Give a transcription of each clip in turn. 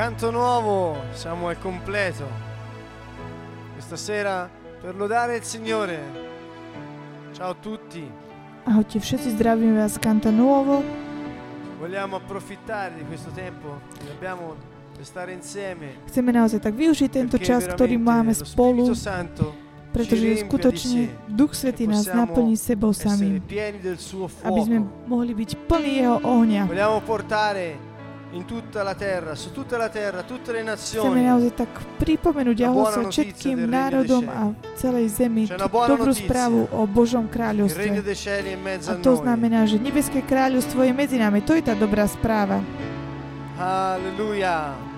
canto nuovo, siamo al completo. Questa sera per lodare il Signore. Ciao a tutti. Ahojte všetci, zdravím vás Canta Nuovo. Vogliamo approfittare di questo tempo che abbiamo per stare insieme. Chceme naozaj tak využiť tento čas, ktorý máme spolu, Santo pretože skutočne Duch Svetý nás naplní sebou samým, aby sme mohli byť plní Jeho ohňa. In tutta la terra, su tutta la terra, tutte le Chceme nazioni. naozaj tak pripomenúť a notizia všetkým národom a celej zemi tú dobrú správu o Božom kráľovstve. A to znamená, že nebeské kráľovstvo je medzi nami. To je tá dobrá správa. Alleluia.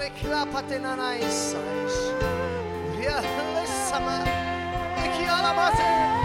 Reklapate na naisais. Rialesama. Ekialamate. Ekialamate.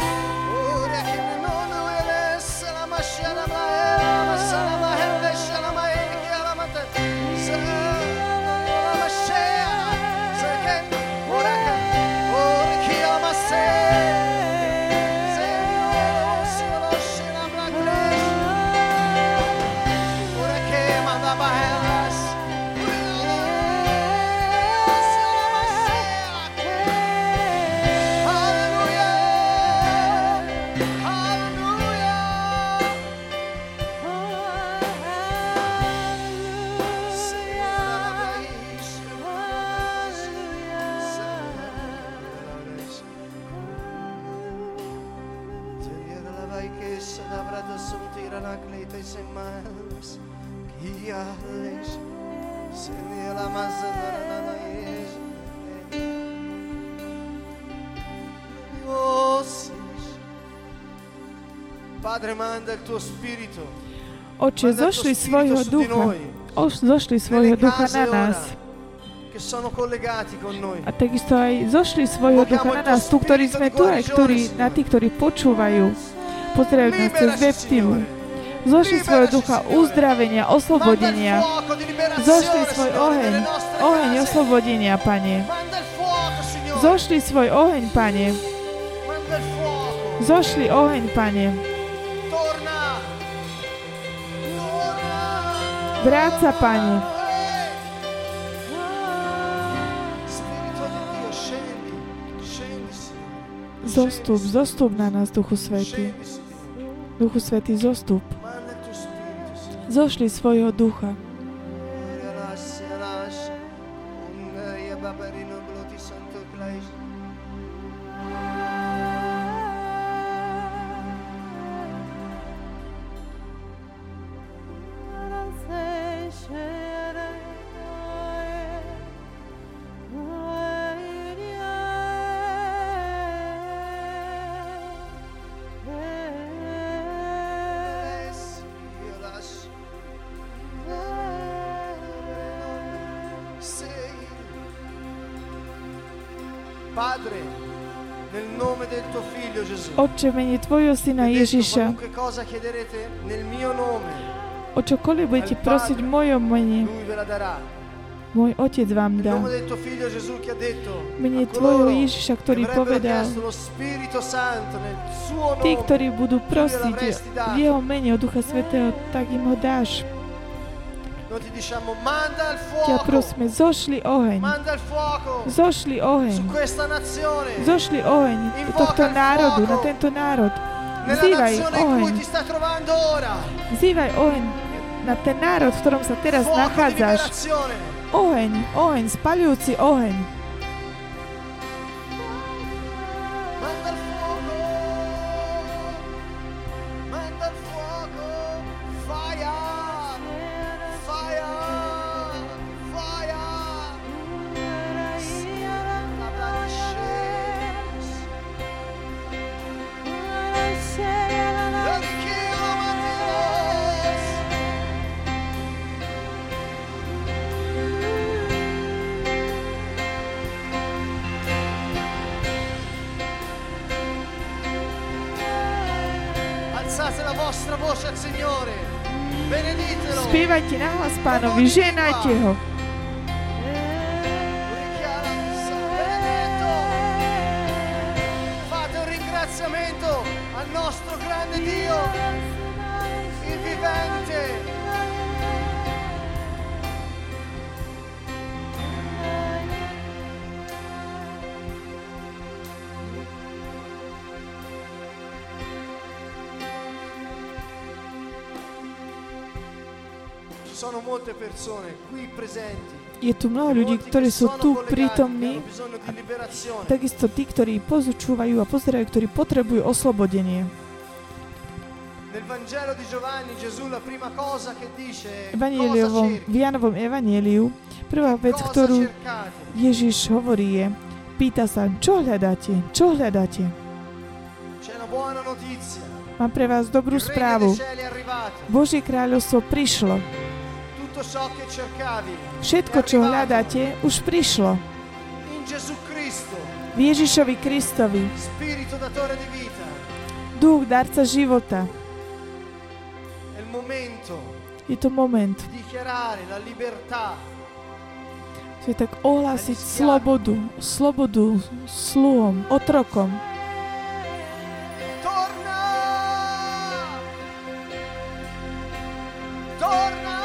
Oče, zošli svojho ducha. Oš, zošli svojho ducha na nás. noi. A takisto aj zošli svojho ducha na nás, tu, ktorí sme tu, aj ktorí, na tých, ktorí počúvajú, pozerajú nás cez web. Zošli svojho ducha uzdravenia, oslobodenia. Zošli svoj oheň, oheň oslobodenia, Pane. Zošli svoj oheň, Pane. Zošli oheň, Pane. Vráť sa, Pane. Zostup, zostup na nás, Duchu Svetý. Duchu Svetý, zostup. Zošli svojho ducha. V mene Tvojho Syna Ježiša, o čokoľvek budete prosiť v mojom mene, môj Otec vám dá. mene Tvojho Ježiša, ktorý povedal, tí, ktorí budú prosiť v Jeho mene o Ducha Svetého, tak im ho dáš. Ťa prosme, zošli oheň. Zošli oheň. Zošli oheň tohto národu, na tento národ. Vzývaj nazione in cui oheň. ti sta trovando ora. Vzývaj oheň na ten národ, v ktorom sa teraz nachádzaš. Oheň, oheň, spaľujúci oheň. Spievajte nahlas pánovi, ženajte Je tu mnoho ľudí, ktorí sú tu prítomní, takisto tí, ktorí pozučúvajú a pozerajú, ktorí potrebujú oslobodenie. Evangeliovom, v? Janovom evanieliu, prvá vec, ktorú? Ježiš hovorí je, pýta sa, čo hľadáte, čo hľadáte? Mám pre vás dobrú správu. Božie kráľovstvo prišlo. Všetko, čo hľadáte, už prišlo. V Ježišovi Kristovi. Duch, darca života. Je to moment. To je tak ohlásiť slobodu. Slobodu sluhom, otrokom. Torna! Torna!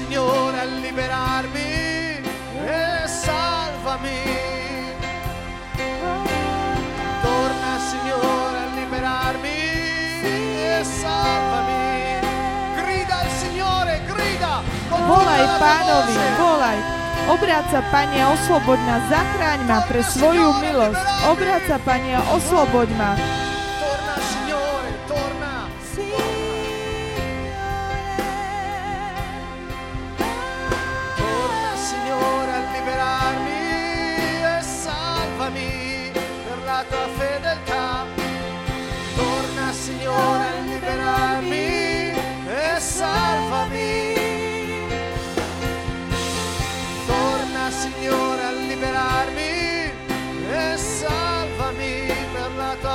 Torna Signore a liberarmi e salvami. Torna Signore a liberarmi e salvami. Grida al Signore, grida! con tutta Volaj pánovi, volaj. Obráť sa, Pane, osloboď ma, zachráň ma pre svoju milosť. Obráť sa, Pane, osloboď ma.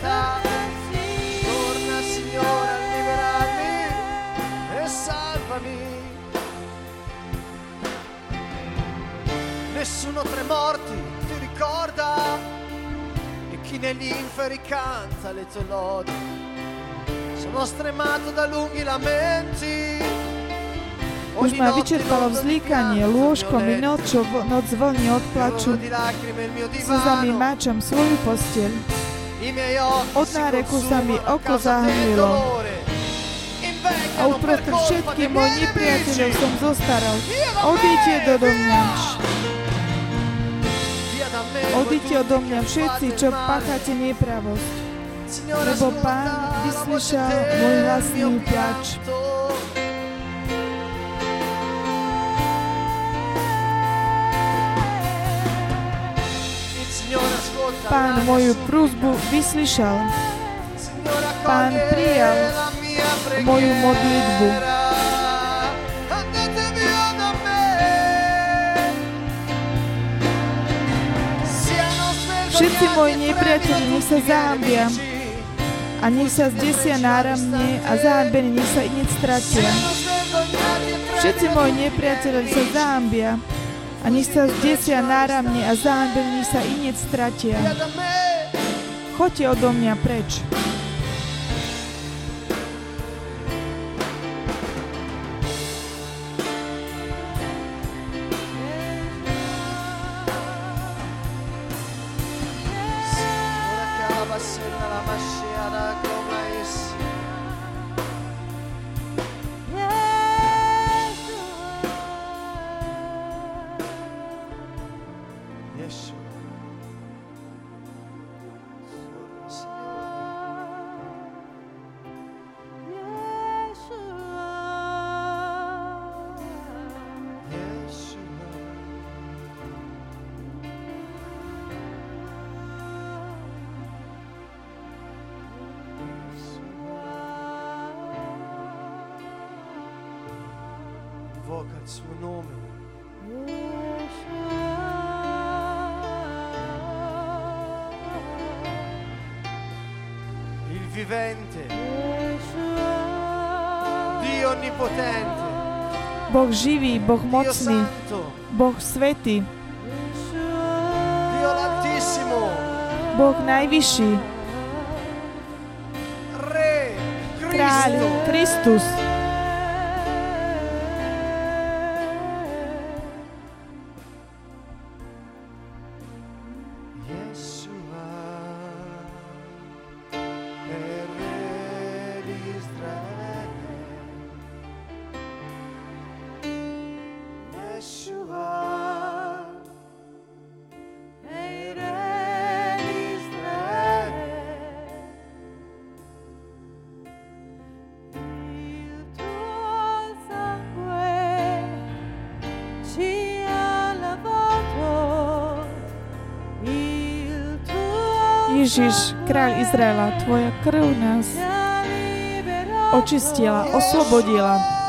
Fedeltà. Torna Signore a liberarmi e salvami. Nessuno tra i morti ti ricorda e chi negli inferi canta le tue lodi. Sono stremato da lunghi lamenti. Už ma vyčerpalo vzlíkanie, lôžko mi nočo, noc vlny od plaču. Slzami máčam svoju posteľ. Od náreku sa mi oko zahrnilo. A uprostred všetkých mojich nepriateľov som zostaral. Odíďte do do mňa. Odíďte odo mňa všetci, čo páchate nepravosť. Lebo Pán vyslyšal môj hlasný plač. Pán moju prúzbu vyslyšal. Pán prijal moju modlitbu. Všetci moji nepriateľi nech sa zahambia a nech sa zdesia náramne a zahambení nech sa ineč stratia. Všetci moji nepriateľi sa zahambia a nech sa zdesia náramne a zahambení sa ineč stratia. Choďte odo mňa preč. Boh živý, Boh mocný, Boh svetý, Boh najvyšší, Kráľ Kristus. Ježiš, kráľ Izraela, Tvoja krv nás očistila, oslobodila.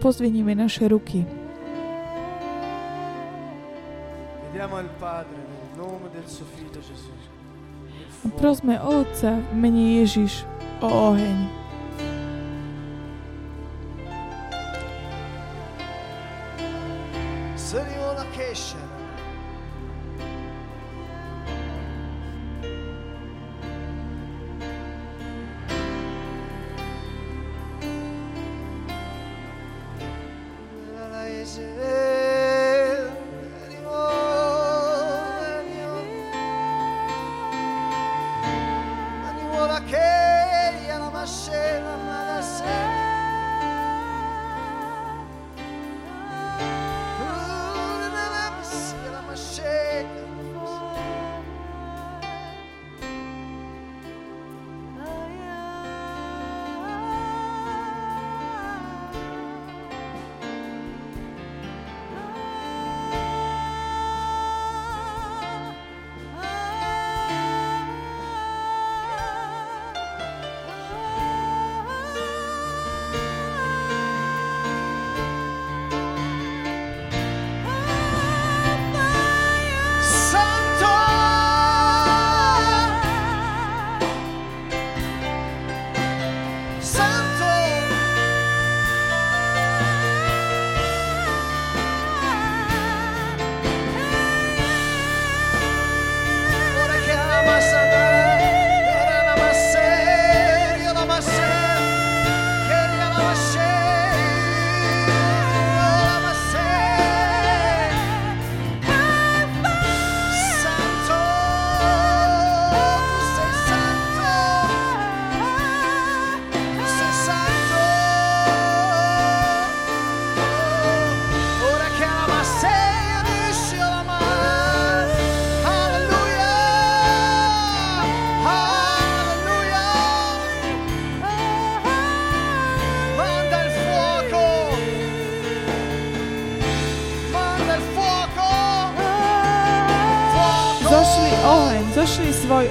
Pozdvinieme naše ruky. Prosme Otca v mene Ježiš o oheň.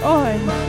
Zošli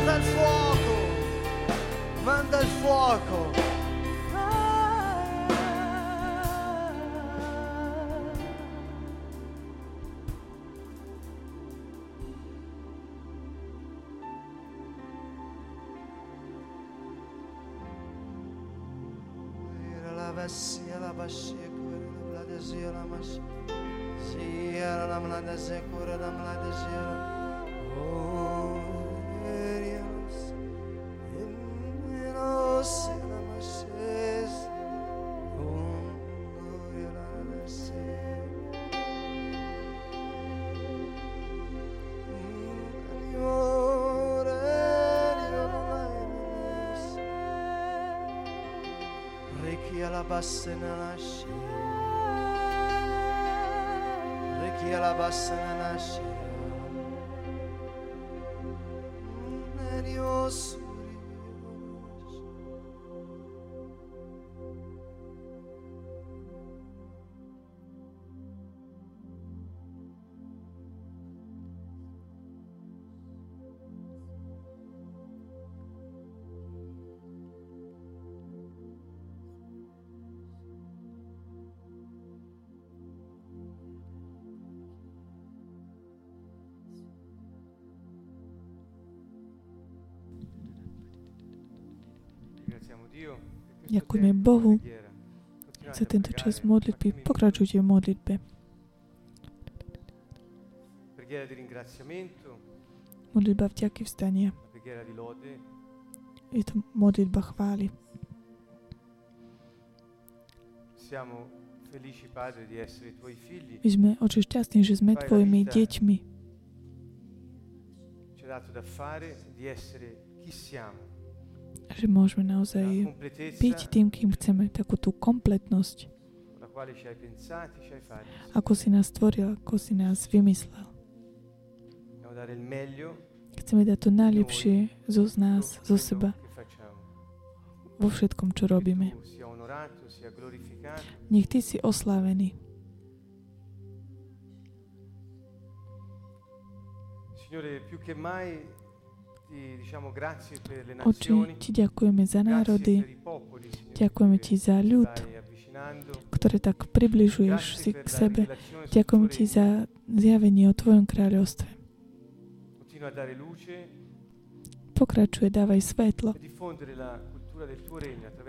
Reki alla Ďakujeme Bohu za tento čas modlitby. Pokračujte v modlitbe. Modlitba vďaky vstania. Je to modlitba chvály. My sme oči šťastní, že sme tvojimi deťmi. Ci hai dato da fare di essere chi siamo. Že môžeme naozaj byť tým, kým chceme. Takú tú kompletnosť. Ako si nás stvoril, ako si nás vymyslel. Chceme dať to najlepšie zo z nás, zo seba, vo všetkom, čo robíme. Nech Ty si oslávený. Signore, più che mai Oči. Ti ďakujeme za národy, ďakujeme Ti za ľud, ktoré tak približuješ si k sebe. rivelazione sul Ďakujem tuo Ti za zjavenie o Tvojom kráľovstve. Pokračuje, dávaj svetlo,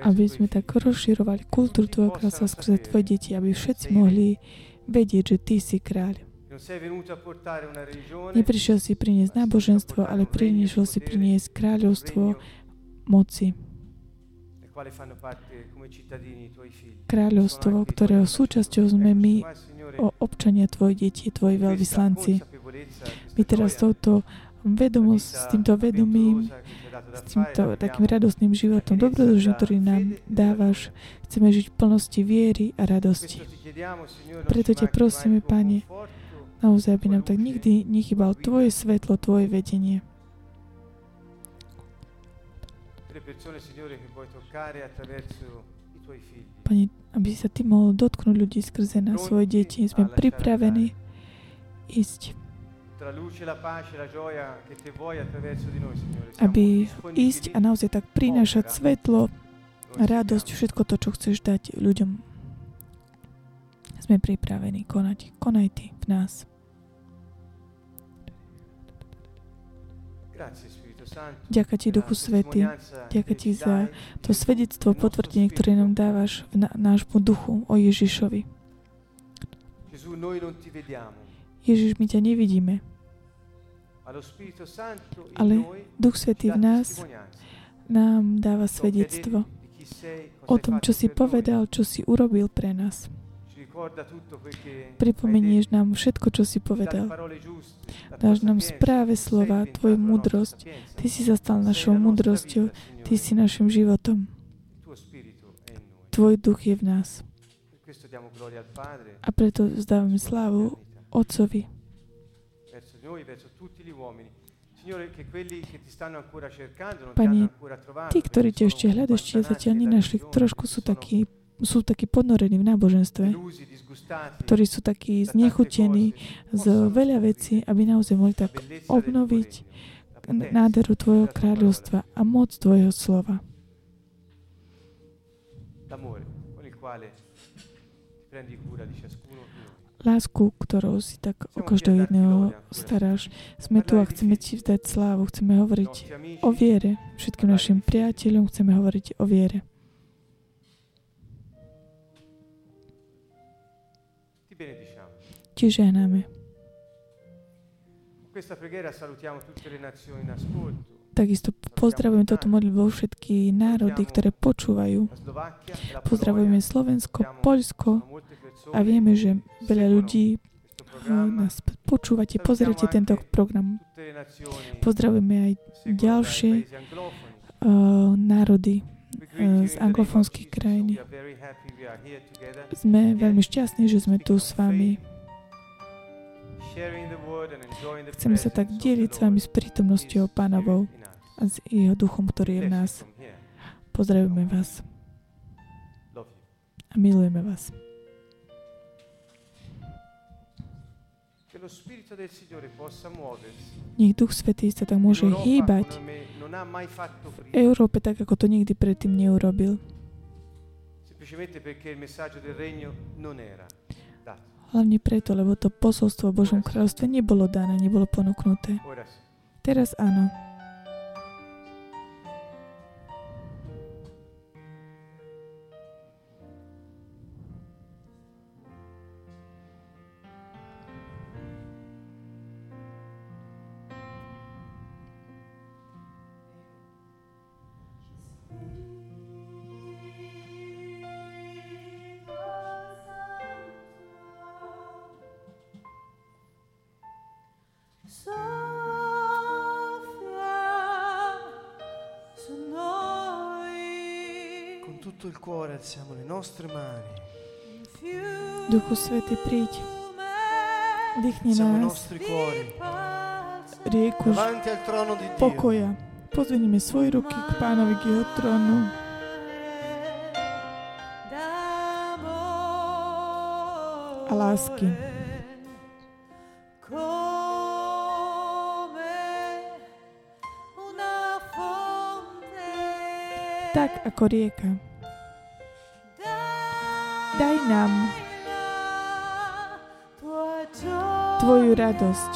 aby sme tak rozširovali kultúru Tvojho kráľovstva skrze Tvoje deti, aby všetci mohli vedieť, že Ty si kráľ. Neprišiel si priniesť náboženstvo, ale prinišiel si priniesť kráľovstvo moci. Kráľovstvo, ktorého súčasťou sme my, o občania Tvoje deti, Tvoji veľvyslanci. My teraz s touto vedomosť, s týmto vedomím, s týmto takým radostným životom, dobrodružným, ktorý nám dávaš, chceme žiť v plnosti viery a radosti. Preto ťa prosíme, Pane, Naozaj, aby nám tak nikdy nechybal Tvoje svetlo, Tvoje vedenie. le persone, Signore, che vuoi toccare attraverso i tuoi figli. Pane, aby sa Ty mohol dotknúť ľudí skrze na svoje deti. Sme pripravení ísť. Siamo aby ísť a naozaj tak prinášať svetlo, radosť, všetko to, čo chceš dať ľuďom. Sme pripravení konať. Konaj Ty v nás. Ďakujem Ti, Duchu Svetý. Ďakujem Ti za to svedectvo, potvrdenie, ktoré nám dávaš v nášmu duchu o Ježišovi. Ježiš, my ťa nevidíme, Ale Duch Svetý v nás nám dáva svedectvo o tom, čo si povedal, čo si urobil pre nás. Pripomenieš nám všetko, čo si povedal. Dáš nám správe slova, Tvoju múdrosť. Ty si sa stal našou múdrosťou, Ty si našim životom. Tvoj duch je v nás. A preto vzdávame slávu Otcovi, Pane, tí, ktorí ťa ešte hľadajú, ešte zatiaľ nenašli, trošku sú takí, sú takí ponorení v náboženstve, ktorí sú takí znechutení z veľa vecí, aby naozaj mohli tak obnoviť nádheru Tvojho kráľovstva a moc Tvojho slova. Lásku, ktorou si tak o každého jedného staráš. Sme tu a chceme Ti vzdať slávu, chceme hovoriť o viere. Všetkým našim priateľom chceme hovoriť o viere. In ascolto. Takisto pozdravujeme toto modlitbou všetky národy, ktoré počúvajú. Pozdravujeme. Slovensko, Poľsko a vieme, že veľa ľudí eh, nás počúvate, pozrite tento program. Pozdravujeme aj ďalšie uh, národy. Eh, z anglofónskych Jesus. krajín. Sme veľmi šťastní, že sme tu s vami. Chceme sa tak deliť s vami s prítomnosťou Pánovou a s jeho duchom, ktorý je v nás. Pozdravujeme vás a milujeme vás. Nech Duch Svetý sa tak môže Europa hýbať fatto v. Európe tak, ako to nikdy predtým neurobil. Semplicemente perché il messaggio del regno non era dato. Hlavne preto, lebo to posolstvo o Božom kráľovstve nebolo dané, nebolo ponúknuté. Teraz áno. Duchu Svety, príď, dýchni Alziamo i nás rieku pokoja. Pozvenieme svoje ruky k pánovi, k jeho trónu a lásky. Tak ako rieka. Daj nám Tvoju radosť,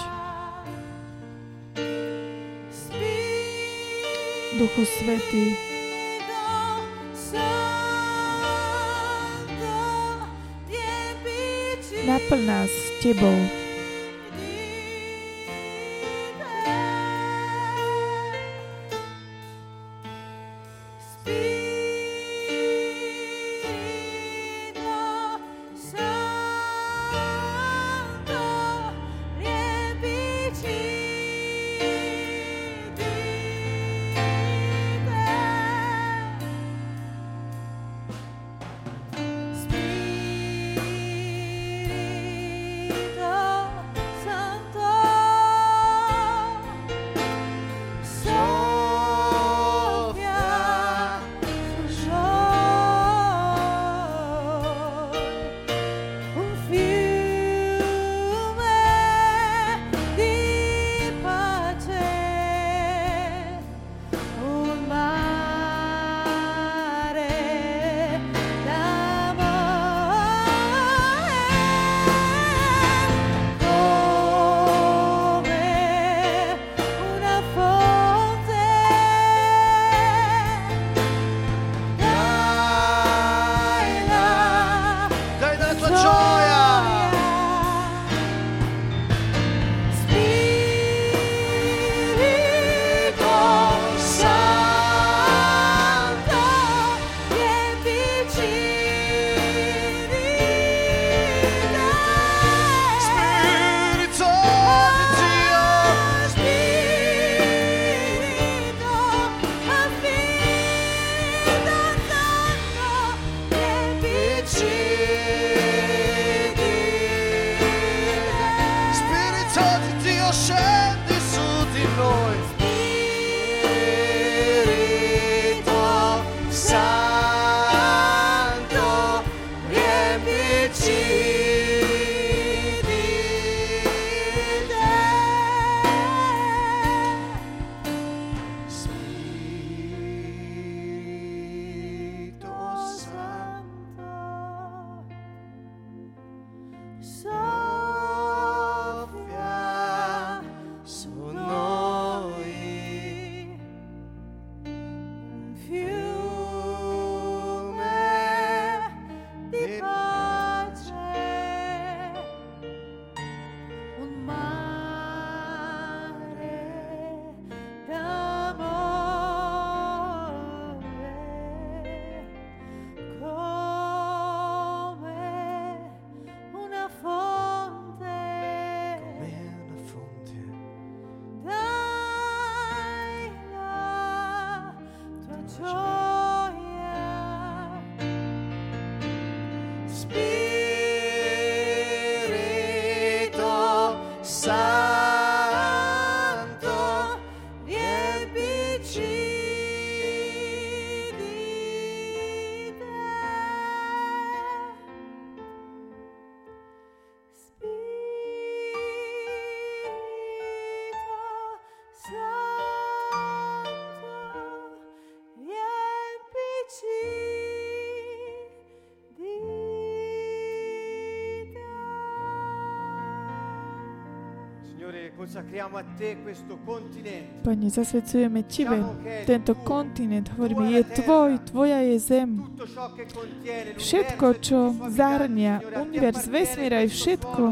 Duchu Svetý, naplň nás Tebou. Pane, zasvedcujeme Tebe tento kontinent. Hovoríme, je Tvoj, Tvoja je zem. Všetko, čo zahrnia appartiene vesmír aj všetko,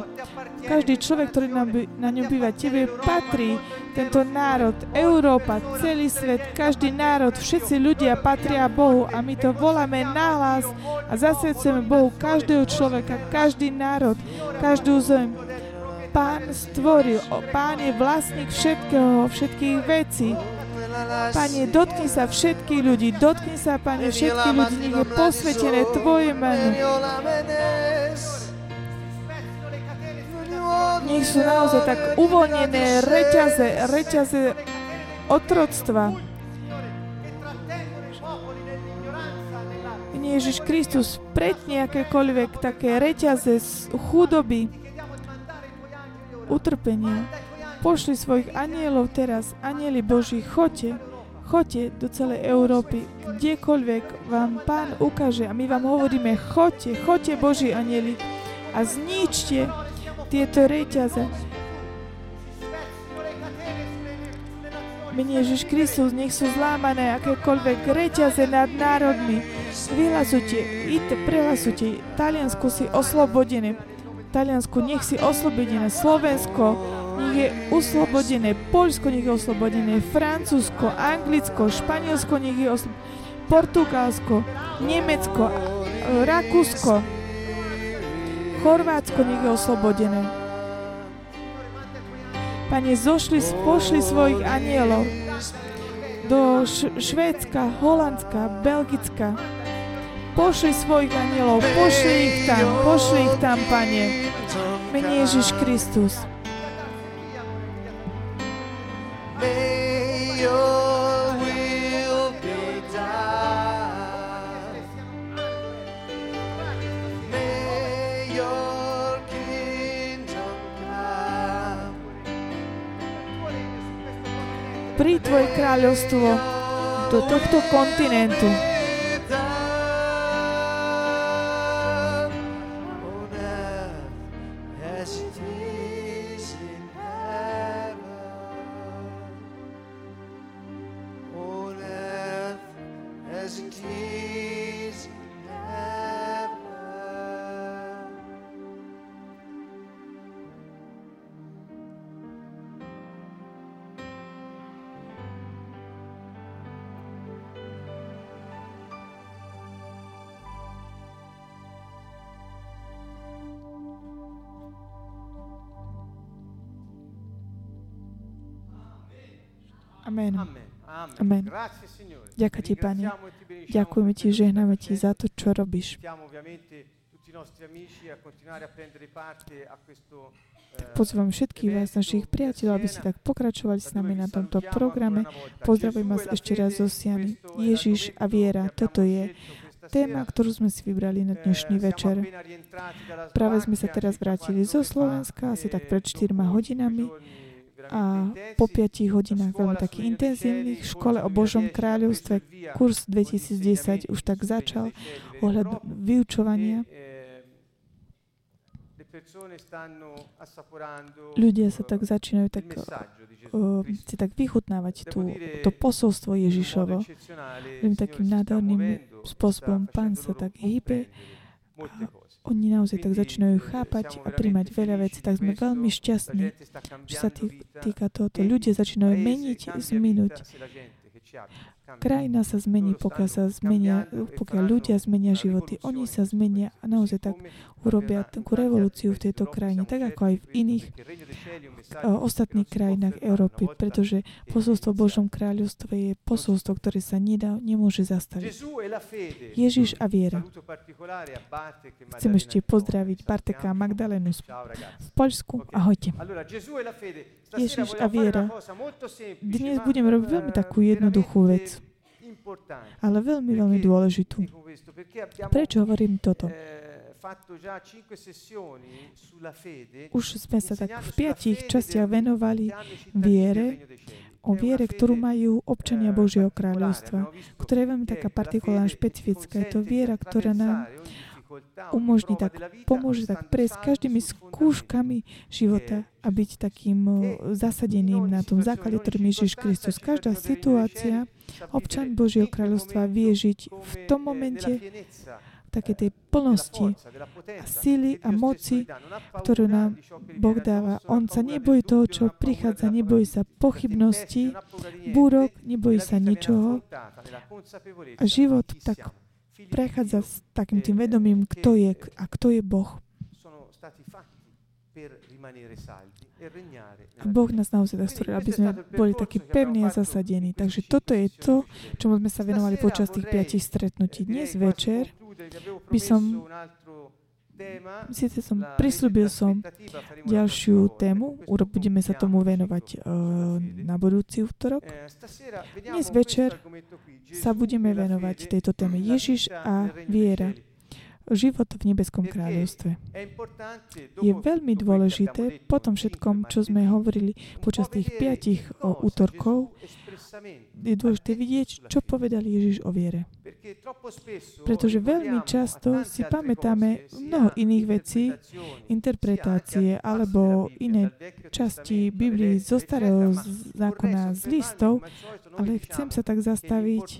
každý človek, ktorý na, ňom te býva, Tebe patrí tento národ, Európa, celý svet, každý národ, všetci ľudia patria Bohu a my to voláme nahlas a zasvedcujeme Bohu každého človeka, každý národ, každú zem. Pán stvoril, Pán je vlastník všetkého, všetkých vecí. Pane, dotkni sa všetkých ľudí, dotkni sa, Pane, všetkých ľudí, nech je posvetené Tvoje meno. Nech sú naozaj tak uvoľnené reťaze, reťaze otroctva. Ježiš Kristus, pretni akékoľvek také reťaze z chudoby, utrpenia. Pošli svojich anielov teraz, anieli Boží, choďte, choďte do celej Európy, kdekoľvek vám Pán ukáže a my vám hovoríme, choďte, choďte Boží anieli a zničte tieto reťaze. Mene Ježiš Kristus, nech sú zlámané akékoľvek reťaze nad národmi. Vyhlasujte, ite, prehlasujte, Taliansko si oslobodené. Taliansku nech si oslobodené, Slovensko nech je oslobodené, Poľsko nech je oslobodené, Francúzsko, Anglicko, Španielsko nech je oslobodené, Portugalsko, Nemecko, Rakúsko, Chorvátsko nech je oslobodené. Pane, zošli, pošli svojich anielov do Švédska, Holandska, Belgicka. Pošli svojich anielov, pošli ich tam, pošli ich tam, Pane. Mene Ježiš Kristus. Pri Tvoje kráľovstvo do tohto kontinentu. Amen. Ďakujem ti, Pane. e Ďakujeme Ti, žehnáme Ti za to, čo robíš. Questo eh, Pozývam všetkých vás, našich priateľov, aby ste tak pokračovali s nami na tomto programe. Pozdravujem vás ešte raz zo Siany. Ježiš a viera, toto je téma, ktorú sme si vybrali na dnešný večer. Práve sme sa teraz vrátili zo Slovenska, asi tak pred 4 hodinami a po 5 hodinách veľmi takých intenzívnych škole o Božom kráľovstve kurz 2010 už tak začal ohľad vyučovania. Ľudia sa tak začínajú tak, uh, si tak vychutnávať tú, to posolstvo Ježišovo. Takým nádherným spôsobom pán sa tak hýbe a oni naozaj tak začínajú chápať a príjmať veľa vecí, tak sme veľmi šťastní, čo sa tý, týka tohoto. Ľudia začínajú meniť, zminúť. Krajina sa zmení, pokiaľ sa zmenia, pokiaľ ľudia zmenia životy. Oni sa zmenia a naozaj tak urobia takú revolúciu v tejto krajine, tak ako aj v iných o, ostatných krajinách Európy, pretože posolstvo Božom kráľovstve je posolstvo, ktoré sa nedá, nemôže zastaviť. Ježiš a viera. Chcem ešte pozdraviť Barteka a Magdalenu v Poľsku. Ahojte. Ježiš a viera. Dnes budem robiť veľmi takú jednoduchú vec, ale veľmi, veľmi dôležitú. Prečo hovorím toto? Už sme sa tak v piatich častiach venovali viere, o viere, ktorú majú občania Božieho kráľovstva, ktorá je veľmi taká partikulárna, špecifická. Je to viera, ktorá nám umožní tak, pomôže tak prejsť každými skúškami života a byť takým o, zasadeným na tom základe, ktorým Ježiš Kristus. Každá situácia, občan Božieho kráľovstva vie žiť v tom momente v takej tej plnosti a síly a moci, ktorú nám Boh dáva. On sa nebojí toho, čo prichádza, nebojí sa pochybností, búrok, nebojí sa ničoho a život tak prechádza s takým tým vedomím, kto je a kto je Boh. A Boh nás naozaj tak stvoril, aby sme boli takí pevní a zasadení. Takže toto je to, čomu sme sa venovali počas tých piatich stretnutí. Dnes večer by som Sice som, prislúbil som. ďalšiu tému, budeme sa tomu venovať uh, na budúci útorok. Dnes večer sa budeme venovať tejto téme. Ježiš a viera život v nebeskom kráľovstve. Je veľmi dôležité po tom všetkom, čo sme hovorili počas tých piatich útorkov, je dôležité vidieť, čo povedal Ježiš o viere. Pretože veľmi často si pamätáme mnoho iných vecí, interpretácie alebo iné časti Biblii zo starého zákona z listov, ale chcem sa tak zastaviť.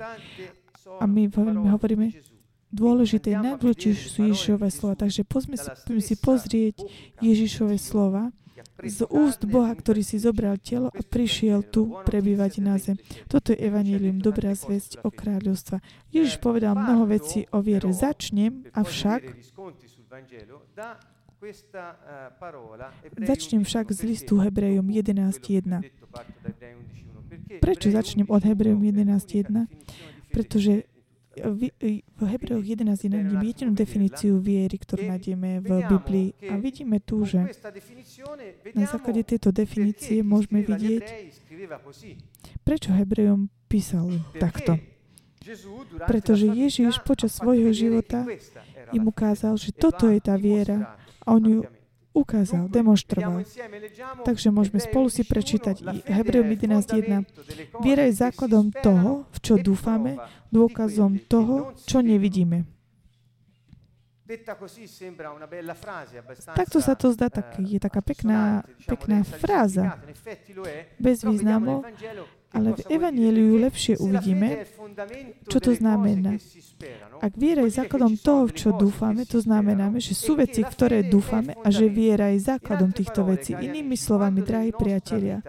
a my veľmi hovoríme, dôležité, najdôležitejšie sú Ježišové slova. Takže poďme si, si pozrieť Ježišové slova z úst Boha, ktorý si zobral telo a prišiel tu prebývať na zem. Toto je evanílium, dobrá zväzť o kráľovstva. Ježiš povedal mnoho vecí o viere. Začnem, avšak Začnem však z listu Hebrejom 11.1. Prečo začnem od Hebrejom 11.1? Pretože v Hebreoch 11 nájdeme jedinú definíciu viery, ktorú nájdeme v Biblii. A vidíme tu, že na základe tejto definície môžeme vidieť, prečo Hebrejom písal takto. Pretože Ježiš počas svojho života im ukázal, že toto je tá viera a on ju ukázal, demonstroval. Takže môžeme spolu si prečítať Hebrejom 11.1. Viera je základom toho, v čo dúfame, dôkazom toho, čo nevidíme. Takto sa to zdá, tak, je taká pekná, pekná fráza, bez významu, ale v Evangeliu lepšie uvidíme, čo to znamená. Ak viera je základom toho, v čo dúfame, to znamená, že sú veci, ktoré dúfame a že viera je základom týchto vecí. Inými slovami, drahí priatelia,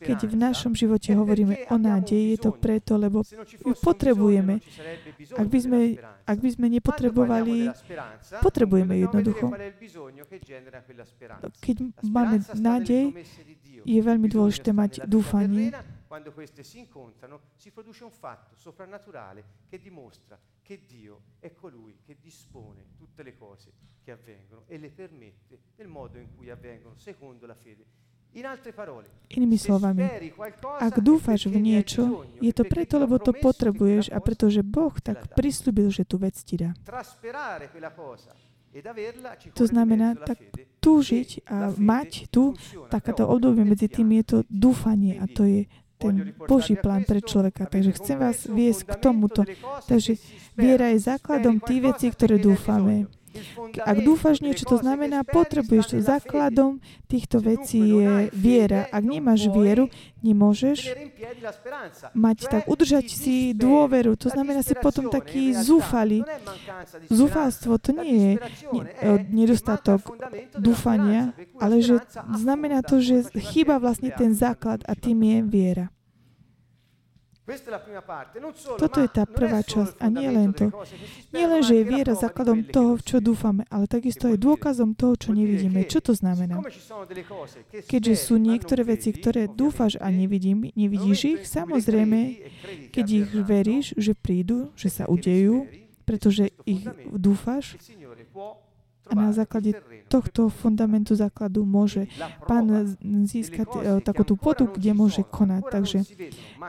keď v našom živote hovoríme o nádeji, je to preto, lebo ju potrebujeme. Ak by sme, ak by sme nepotrebovali, potrebujeme jednoducho. Keď máme nádej, je veľmi dôležité mať dúfanie, quando queste si incontrano, si produce un fatto soprannaturale che dimostra che Dio è colui che dispone tutte le cose che avvengono e le permette nel modo in cui avvengono, secondo la fede. Inými slovami, ak dúfaš v niečo, je to preto, lebo to potrebuješ a pretože Boh tak prislúbil, že tú vec ti dá. To znamená, tak túžiť a mať tu, takáto obdobie medzi tým je to dúfanie a to je ten Boží plán pre človeka. Takže chcem vás viesť k tomuto. Takže viera je základom tých vecí, ktoré dúfame. Ak dúfaš niečo, to znamená, potrebuješ. Základom týchto vecí je viera. Ak nemáš vieru, nemôžeš mať tak, udržať si dôveru. To znamená si potom taký zúfalý. Zúfalstvo to nie je nedostatok dúfania, ale že znamená to, že chýba vlastne ten základ a tým je viera. Toto je tá prvá časť a nie len to. Nie len, že je viera základom toho, v čo dúfame, ale takisto aj dôkazom toho, čo nevidíme. Čo to znamená? Keďže sú niektoré veci, ktoré dúfaš a nevidím, nevidíš ich, samozrejme, e keď ich veríš, že prídu, že sa udejú, pretože ich dúfaš, a na základe tohto fundamentu základu môže pán získať uh, takú tú podu, kde môže konať. Takže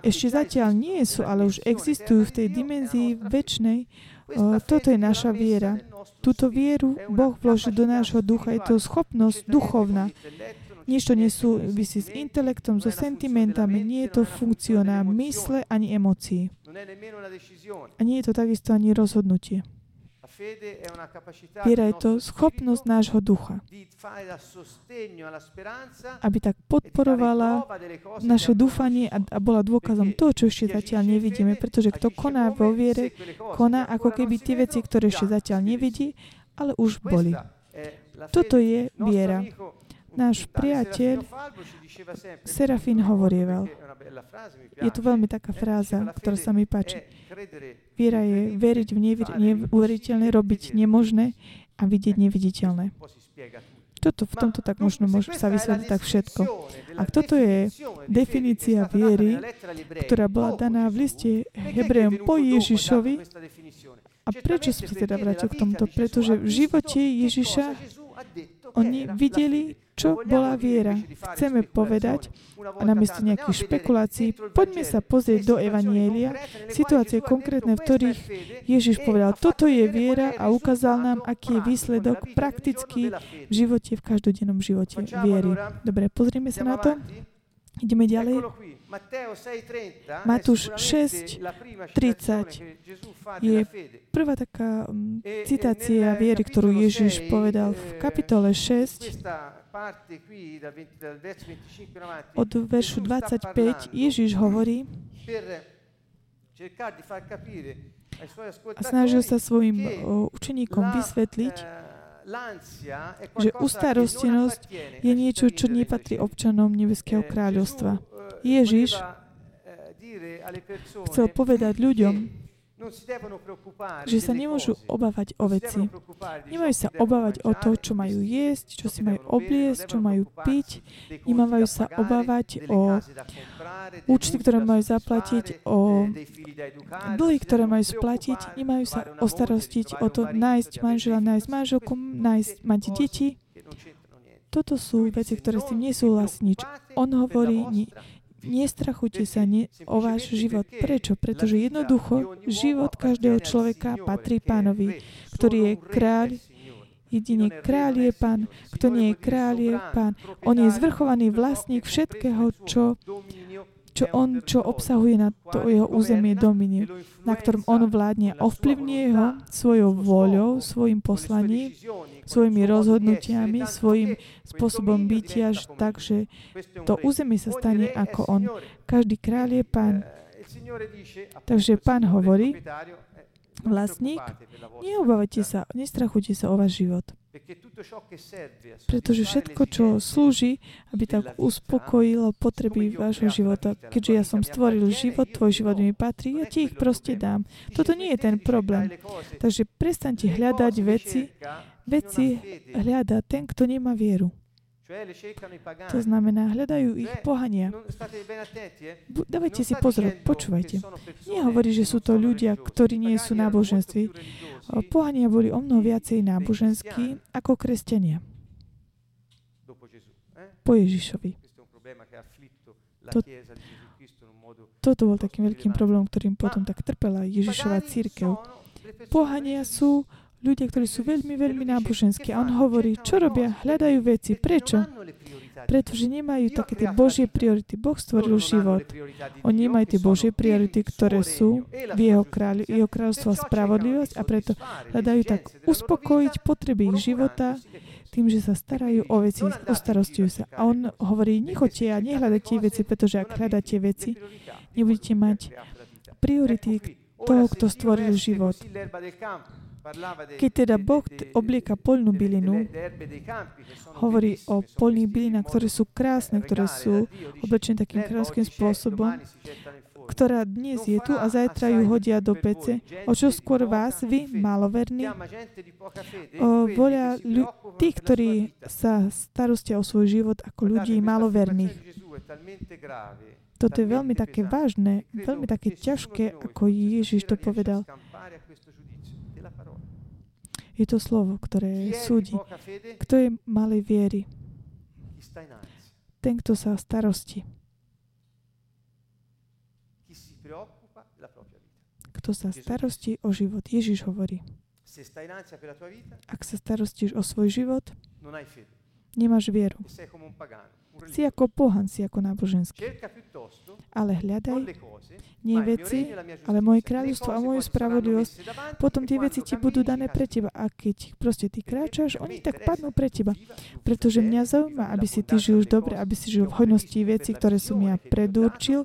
ešte zatiaľ nie sú, ale už existujú v tej dimenzii väčšnej. Uh, toto je naša viera. Túto vieru Boh vložil do nášho ducha. Je to schopnosť duchovná. Niečo nesúvisí s intelektom, so sentimentami, nie je to funkcia mysle ani emócií. A nie je to takisto ani rozhodnutie. fede è una capacità Viera je to schopnosť nášho ducha, aby tak e podporovala naše dúfanie a, bola dôkazom toho, čo ešte zatiaľ nevidíme, pretože kto koná vo viere, koná ako keby tie veci, ktoré ešte zatiaľ nevidí, ale už boli. Toto je viera. Náš priateľ Serafín hovorieval. Je tu veľmi taká eh, fráza, diceva, "La ktorá sa mi páči. Viera je veriť v nevi- neuveriteľné, robiť nemožné a vidieť neviditeľné. Spiega tutto. Toto, v tomto tak možno môže sa vysvetliť tak všetko. Ak toto je definícia viery, ktorá bola daná v liste è Hebrejom po Ježišovi, a prečo Certamente sa teda vrátil k tomuto? Pretože v živote Ježiša oni videli. Čo bola viera. Chceme povedať, a namiesto nejakých špekulácií, poďme sa pozrieť do Evanielia, situácie konkrétne, v "Questa è ktorých fede", Ježiš povedal, toto je viera a ukázal nám, aký je výsledok fede. v živote, v každodennom živote viery. Dobre, pozrieme sa na to. Ideme ďalej. 6:30 Matúš è sicuramente 6, la prima 30 citazione che Gesù fa je della fede. Prvá taká e citácia viery, ktorú Ježiš 6, povedal v kapitole 6 Questa parte qui dal, 20 dal verso 25 in avanti, od veršu Gesù sta 25 parlando Ježiš hovorí a snažil sa svojim učeníkom vysvetliť, eh, že appartiene je niečo, čo nepatrí občanom Nebeského Eh, kráľovstva. Eh, Ježiš Chcel povedať ľuďom, že sa nemôžu obávať o veci. Nemajú sa obávať o to, čo majú jesť, čo si majú obliecť, čo majú piť. da sa obávať o účty, ktoré majú zaplatiť, o dlhy, ktoré majú splatiť, nemajú sa ostarostiť o to nájsť manžela, nájsť manželku, nájsť, mať deti. Toto sú veci, ktoré s tým "Non vi nesúhlasí nič. On hovorí, vostra ni- vita." Nestrachujte sa ne, o váš život. Prečo? Pretože jednoducho život každého človeka patrí pánovi, ktorý je kráľ, jedine kráľ je pán. Kto nie je kráľ je pán. On je zvrchovaný vlastník všetkého, čo, čo on, čo obsahuje na to jeho územie lo na ktorom on vládne. Ovplyvňuje ho svojou scopo, svojim poslaním, svojimi rozhodnutiami, svojim spôsobom bytia, diventa come tak, lui. že Questo è un to územie sa stane ako on. Každý kráľ je pán. Takže pán hovorí, vlastník, Neobávajte sa, nestrachujte sa o váš život. Pretože všetko, čo slúži, aby tak uspokojilo potreby vášho života, keďže ja som stvoril život, tvoj život mi patrí, ja ti ich proste dám. Toto nie je ten problém. Takže prestaňte hľadať veci, veci hľada ten, kto nemá vieru. To znamená, hľadajú ich pohania. Bu- Dávajte si pozor, počúvajte. Nehovorí, že sú to ľudia, ktorí nie sú náboženství. Pohania boli o mnoho viacej náboženskí ako kresťania po Ježišovi. To- Toto bol takým veľkým problémom, ktorým potom tak trpela Ježišova církev. Pohania sú ľudia, ktorí sú veľmi, veľmi náboženskí. A on hovorí, čo robia? Hľadajú veci. Prečo? Pretože nemajú také tie Božie priority. Boh stvoril život. Oni nemajú tie Božie priority, ktoré sú v jeho, kráľ, jeho kráľovstvo a spravodlivosť a preto hľadajú tak uspokojiť potreby ich života tým, že sa starajú o veci, ostarostujú sa. A on hovorí, nechoďte a nehľadajte veci, pretože ak hľadáte veci, nebudete mať priority toho, kto stvoril život. Keď teda Boh oblieka poľnú bylinu, hovorí o polných bylinách, ktoré sú krásne, ktoré sú oblečené takým kráľovským spôsobom, ktorá dnes je tu a zajtra ju hodia do pece, o čo skôr vás, vy, maloverní, volia ľu- tí, ktorí sa starostia o svoj život ako ľudí maloverných. Toto je veľmi také vážne, veľmi také ťažké, ako Ježiš to povedal. Je to slovo, ktoré súdi. Kto je malej viery? Ten, kto sa starosti. Kto sa starosti o život. Ježiš hovorí. Ak sa starostíš o svoj život, fede nemáš vieru. Si ako pohan, si ako náboženský. Ale hľadaj nie veci, ale moje kráľovstvo a moju spravodlivosť. Potom tie veci ti budú dané pre teba. A keď proste ty kráčaš, oni tak padnú pre teba. Pretože mňa zaujíma, aby si ty žil dobre, aby si žil v hojnosti veci, ktoré som ja predurčil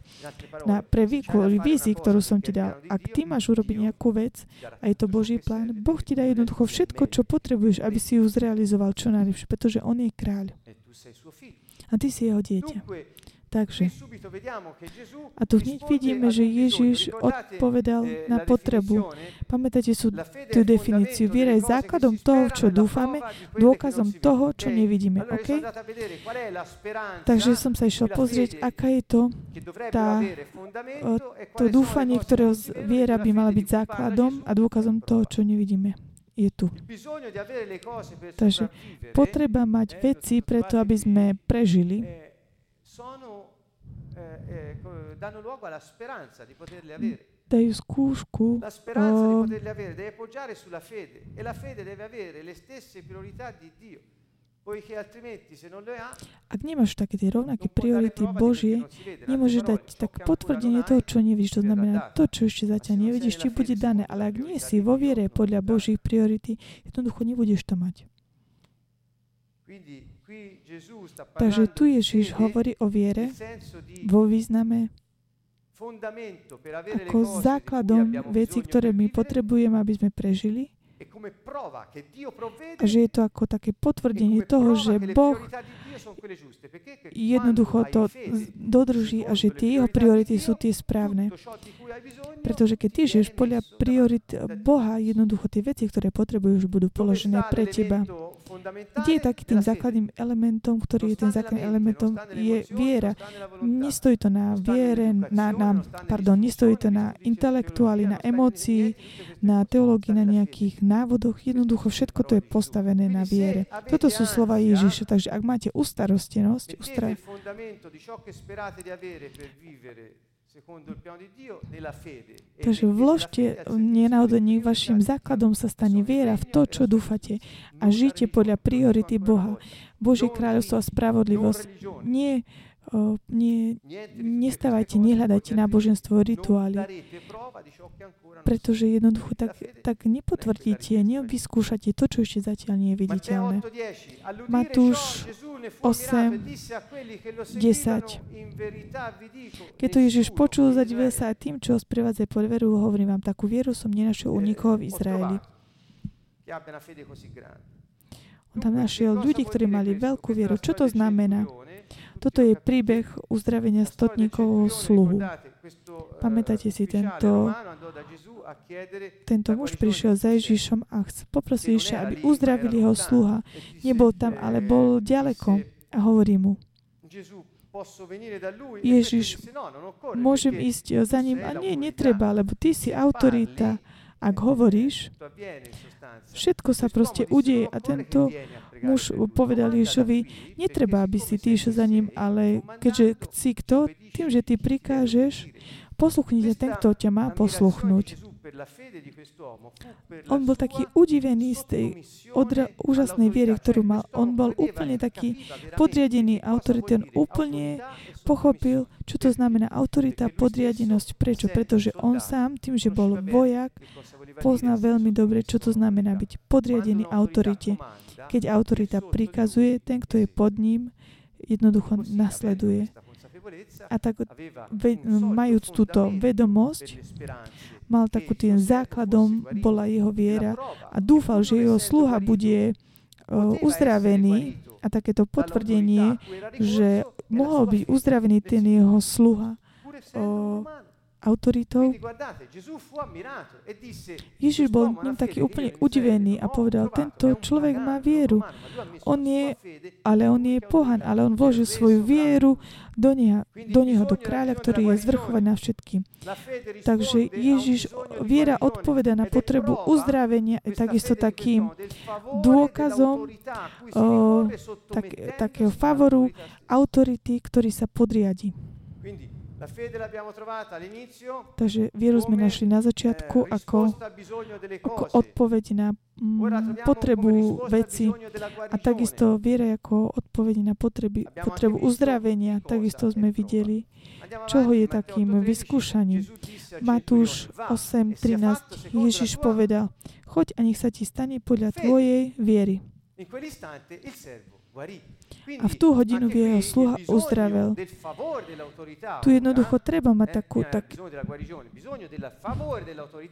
na pre c'è da výkon fare vízii, ktorú som ti dal. Ak ty máš urobiť nejakú vec a je to Boží plán, Boh ti dá jednoducho všetko, čo potrebuješ, aby si ju zrealizoval čo najlepšie, pretože On je kráľ a ty si jeho dieťa. Takže, Gesù a tu hneď vidíme, že. Ježiš odpovedal eh, na potrebu. Pamätáte sú fede tú definíciu. Viera je základom si toho, čo e dúfame, dôkazom si toho, čo nevidíme. Allora io OK? sono andato a vedere qual è la speranza Takže som sa išiel pozrieť, aká je to, tá, e to dúfanie, le cose ktoré che non si vedono viera e by la mala byť základom a dôkazom toho, čo nevidíme. Je tu. Takže Potreba mať eh, veci preto, aby sme prežili, eh, sono, eh, eh, co- danno luogo alla speranza di poterle avere. dajú skúšku, La speranza di poterle avere deve poggiare sulla fede e la fede deve avere le stesse priorità di Dio, poiché altrimenti se non le ha ak nemáš také tie rovnaké priority Božie, nemôžeš dať tak potvrdenie toho, čo nevidíš. To znamená, to, čo ešte zatiaľ nevidíš, ti bude dané, ale le ak nie si vo viere podľa. Božích priority, jednoducho nebudeš to mať. Quindi Takže tu Ježiš hovorí o viere vo význame ako základom veci, ktoré my potrebujeme, aby sme prežili e a že je to ako také e potvrdenie toho, že Boh jednoducho to dodrží a že tie jeho priority sú tie správne. Pretože keď ty žiješ podľa priorit. Boha, jednoducho tie veci, ktoré potrebuješ, budú položené pre teba. Kde je taký tým základným elementom, ktorý je tým základným elementom, je viera. Nestojí to na viere, na, na, pardon, nestojí to na intelektuáli, na emócii, na teológii, na nejakých návodoch. Jednoducho všetko to je postavené na viere. Toto sú slova Ježiša, takže ak máte ustarostenosť, ustra... E Takže vložte nenáhodne, vašim základom sa stane viera v to, čo dúfate. A žite podľa priority Boha. Božie kráľovstvo a spravodlivosť. Nie, o, nie, nestávajte, nehľadajte náboženstvo, rituály, pretože jednoducho tak, tak nepotvrdíte, nevyskúšate to, čo ešte zatiaľ nie je viditeľné. 8:10 All'udire Matúš ciò, Gesù ne fu 8, ammirato e disse a quelli che lo 10. seguivano in verità vi dico Keď to Ježiš počul, zadivil sa aj tým, čo ho sprevádza pod veru, hovorím vám, takú vieru som nenašiel u nikoho v Izraeli. On tam našiel ľudí, ktorí mali veľkú vieru. Čo to znamená? Toto je príbeh uzdravenia stotníkovho sluhu. Pamätáte si tento- Tento muž prišiel za Ježišom a poprosil Ježiša, aby uzdravil jeho sluha. Nebol tam, ale bol ďaleko. A hovorí mu, Ježiš, môžem ísť za ním? A nie, netreba, lebo ty si autorita. Ak hovoríš, všetko sa proste udeje. A tento muž povedal Ježišovi, netreba, aby si ty išiel za ním, ale keďže si kto, tým, že ty prikážeš, posluchnite ten, kto ťa má posluchnúť. On bol taký udivený z tej odra- úžasnej viery, ktorú mal. On bol úplne taký podriadený autorite. On úplne pochopil, čo to znamená autorita, podriadenosť. Prečo? Pretože on sám, tým, že bol vojak, pozná veľmi dobre, čo to znamená byť podriadený autorite. Keď autorita prikazuje, ten, kto je pod ním, jednoducho nasleduje. A tak ve- majúc túto vedomosť, mal takú tým základom, bola jeho viera a dúfal, že jeho sluha bude uh, uzdravený a takéto potvrdenie, že mohol byť uzdravený ten jeho sluha o, autoritou. Ježiš bol ním taký úplne udivený a povedal, tento človek má vieru. On je, ale on je pohan, ale on vložil svoju vieru do neho, do, neho, do kráľa, ktorý je zvrchovaný na všetkým. Takže Ježiš, viera odpoveda na potrebu uzdravenia je takisto takým dôkazom o, tak, takého favoru autority, ktorý sa podriadi. La fede l'abbiamo trovata all'inizio Takže vieru sme našli na eh, začiatku ako, delle ako cose. odpoveď na mm, potrebu veci a takisto viera ako odpoveď na potreby, potrebu uzdravenia. Takisto sme videli, čoho je takým 8:13. vyskúšaním. Matúš centurione, "Va, e sia 8.13 fatto secondo Ježiš povedal, choď a nech sa ti stane podľa tvojej viery. A v tú hodinu jeho sluha uzdravel. Tu jednoducho treba mať takú, tak,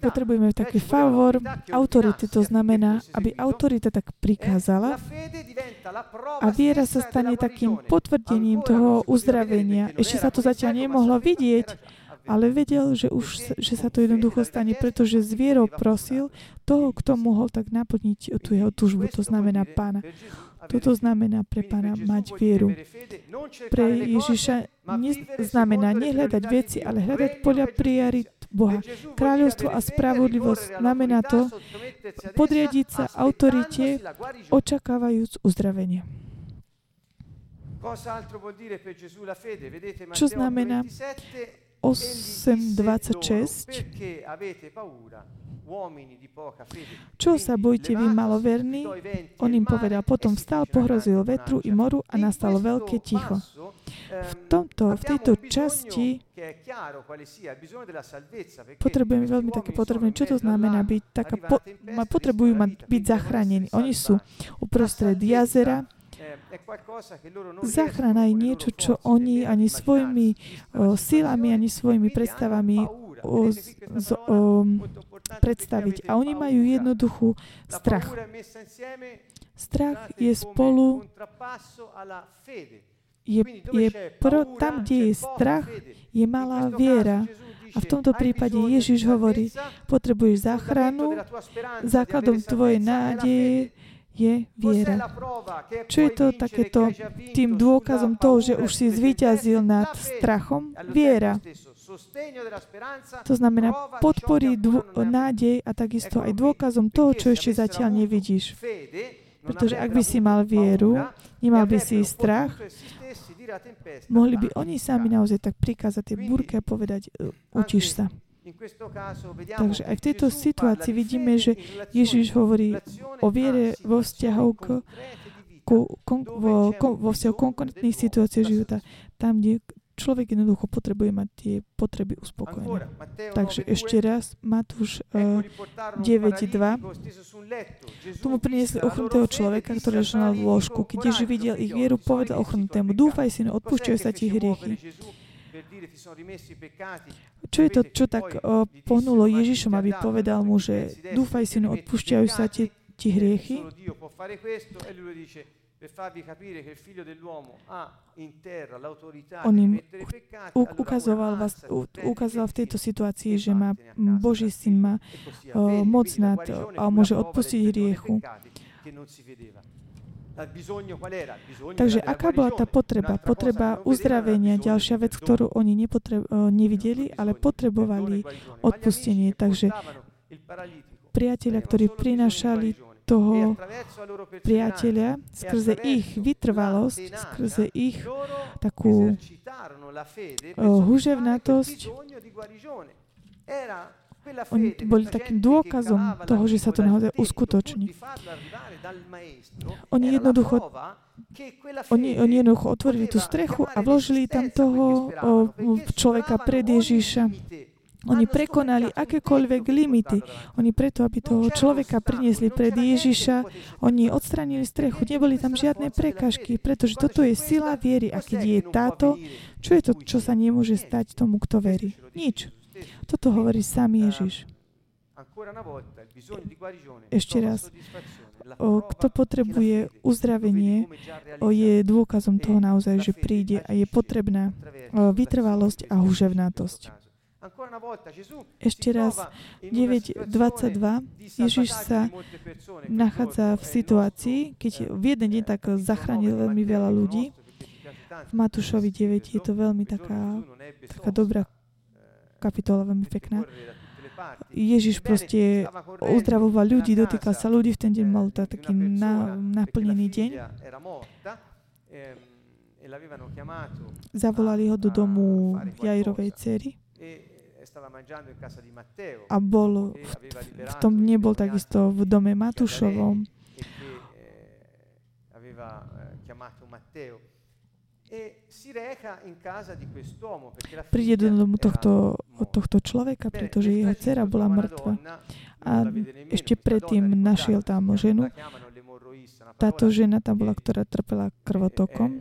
potrebujeme taký favor autority, to znamená, aby autorita tak prikázala a viera sa stane takým potvrdením toho uzdravenia. Ešte sa to zatiaľ nemohlo vidieť, ale vedel, že už že sa to jednoducho stane, pretože z vierou prosil toho, kto mohol tak naplniť tú jeho túžbu, to znamená pána. Toto znamená pre pána mať vieru. Pre Ježiša neznamená nehľadať veci, ale hľadať podľa priorít Boha. Kráľovstvo a spravodlivosť znamená to podriadiť sa autorite, očakávajúc uzdravenie. Čo znamená 8.26? Čo sa bojte vy maloverní? On im povedal, potom vstal, pohrozil vetru i moru a nastalo veľké ticho. V, tomto, v tejto časti potrebujeme veľmi také potrebné, čo to znamená byť taká, po, potrebujú mať, byť zachránení. Oni sú uprostred jazera, Záchrana je niečo, čo oni ani svojimi o, silami, ani svojimi predstavami o, z, z, o, predstaviť. A oni majú jednoduchú strach. Strach je spolu, je, je pro, tam, kde je strach, je malá viera. A v tomto prípade Ježiš hovorí, potrebuješ záchranu, základom tvojej nádeje je viera. Čo je to takéto tým dôkazom toho, že už si zvíťazil nad strachom? Viera. To znamená podporí dô, nádej a takisto aj dôkazom toho, čo ešte zatiaľ nevidíš. Pretože ak by si mal vieru, nemal by si strach, mohli by oni sami naozaj tak prikázať tej búrke a povedať, "E, utiš sa. Takže aj v tejto situácii vidíme, že Ježiš hovorí o viere vo vzťahu k, ku, kon, vo, kon, vo vzťahu konkrétnych situácií života, tam, kde človek jednoducho potrebuje mať tie potreby uspokojené. Takže ešte raz, Matúš uh, 9.2. Tu mu priniesli ochrnutého človeka, ktorý ležal v lôžku. Keď Ježiš videl ich vieru, povedal ochrnutému, dúfaj synu, odpúšťajú sa ti hriechy. Čo je to, čo tak uh, pohnulo Ježišom, aby povedal mu, že dúfaj synu, odpúšťajú sa ti, ti hriechy? On im ukazoval, vás, ukazoval v tejto situácii, že má Boží syn má uh, moc nad a môže odpustiť hriechu. Takže aká bola tá potreba? Potreba uzdravenia, ďalšia vec, ktorú oni nepotreb- uh, nevideli, ale potrebovali odpustenie. Takže priatelia, ktorí prinášali toho priateľa skrze ich vytrvalosť, skrze ich takú huževnatosť, oni boli takým dôkazom toho, že sa to naozaj uskutoční. Oni jednoducho, oni, oni jednoducho otvorili tú strechu a vložili tam toho človeka pred Ježíša. Oni prekonali akékoľvek limity. Oni preto, aby toho človeka priniesli pred Ježiša, oni odstranili strechu. Neboli tam žiadne prekažky, pretože toto je sila viery. A keď je táto, čo je to, čo sa nemôže stať tomu, kto verí? Nič. Toto hovorí sám Ježiš. Ešte raz. O, kto potrebuje uzdravenie, o, je dôkazom toho naozaj, že príde a je potrebná o, vytrvalosť a huževnatosť. Ešte raz, 9.22, Ježiš sa nachádza v situácii, keď v jeden deň tak zachránil veľmi veľa ľudí. V Matúšovi 9 je to veľmi taká, taká dobrá kapitola, veľmi pekná. Ježiš proste uzdravoval ľudí, dotýkal sa ľudí, v ten deň mal taký na, naplnený deň. e l'avevano chiamato Zavolali ho do domu Jairovej cery. E e a bol v, v tom dne bol takisto v dome Matúšovom príde do domu tohto, tohto človeka, pretože jeho dcera bola mŕtva. A ešte predtým našiel tam ženu. Táto žena tam bola, ktorá trpela krvotokom.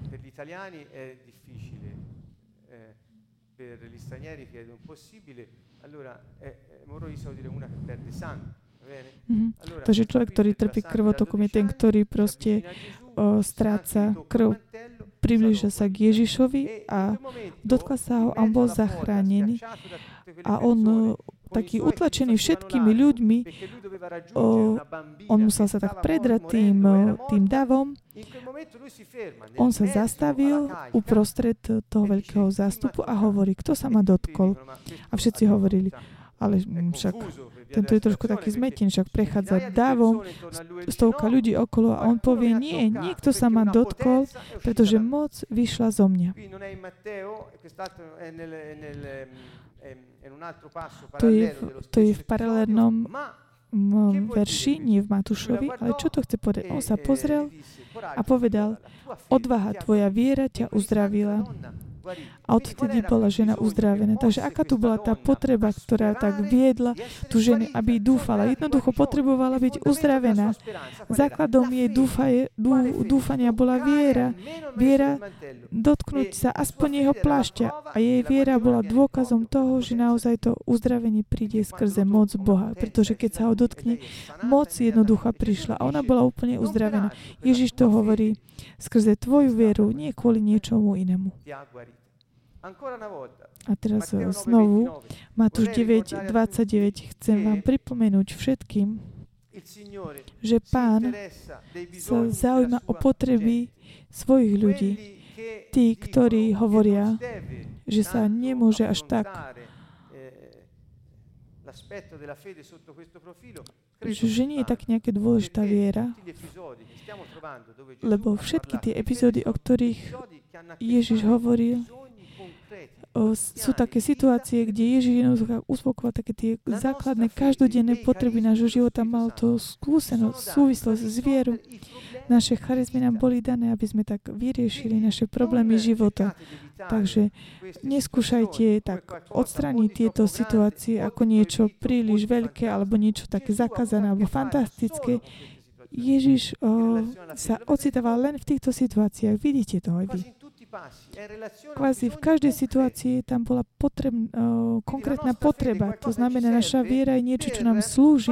per gli eh, stranieri che è. Allora, eh, emorroissa vuol dire una che perde sangue. va bene? Mhm. Allora, Takže človek, ktorý trpí krvotokom, je 12 ten, ktorý proste o, stráca krv, salva sa k. Ježišovi E a dotkla sa ho a bol zachránený. A on, i taký utlačený všetkými ľuďmi, o, bambina on musel sa tak predrať tým, morta. tým davom. On sa zastavil uprostred toho veľkého zástupu a hovorí, kto sa ma dotkol. A všetci hovorili, ale však tento je trošku taký zmetený, však prechádza davom, stovka ľudí okolo a on povie, nie, niekto sa ma dotkol, pretože moc vyšla zo mňa. E To je, v- to je v paralelnom verši, nie v Matúšovi, ale čo to chce povedať? On sa pozrel a povedal, odvaha, tvoja viera ťa uzdravila. A odvtedy bola žena uzdravená. Takže aká tu bola tá potreba, ktorá tak viedla tú ženu, aby dúfala. Jednoducho potrebovala byť uzdravená. Základom jej dúfaje, dú, dúfania bola viera. Viera dotknúť sa aspoň jeho plášťa. A jej viera bola dôkazom toho, že naozaj to uzdravenie príde skrze moc Boha. Pretože keď sa ho dotkne, moc jednoducho prišla. A ona bola úplne uzdravená. Ježiš to hovorí skrze tvoju vieru, nie kvôli niečomu inému. A teraz eh, znovu, Matúš 9, 29, chcem vám pripomenúť všetkým, že Pán sa zaujíma o potreby svojich ľudí. Tí, ktorí hovoria, že sa nemôže až tak že nie je tak nejaká dôležitá viera, lebo všetky tie epizódy, o ktorých Ježiš hovoril, sú také situácie, kde Ježiš jednoducho uspokoval také tie základné každodenné potreby nášho života, mal to skúsenosť, súvislosť s vierou. Naše charizmy nám boli dané, aby sme tak vyriešili naše problémy života. Takže neskúšajte tak odstraniť tieto situácie ako niečo príliš veľké alebo niečo také zakázané alebo fantastické. Ježiš o, sa ocitával len v týchto situáciách. Vidíte to aj vy. Kvázi v každej situácii tam bola potreb, o, konkrétna potreba. To znamená, naša viera je niečo, čo nám slúži,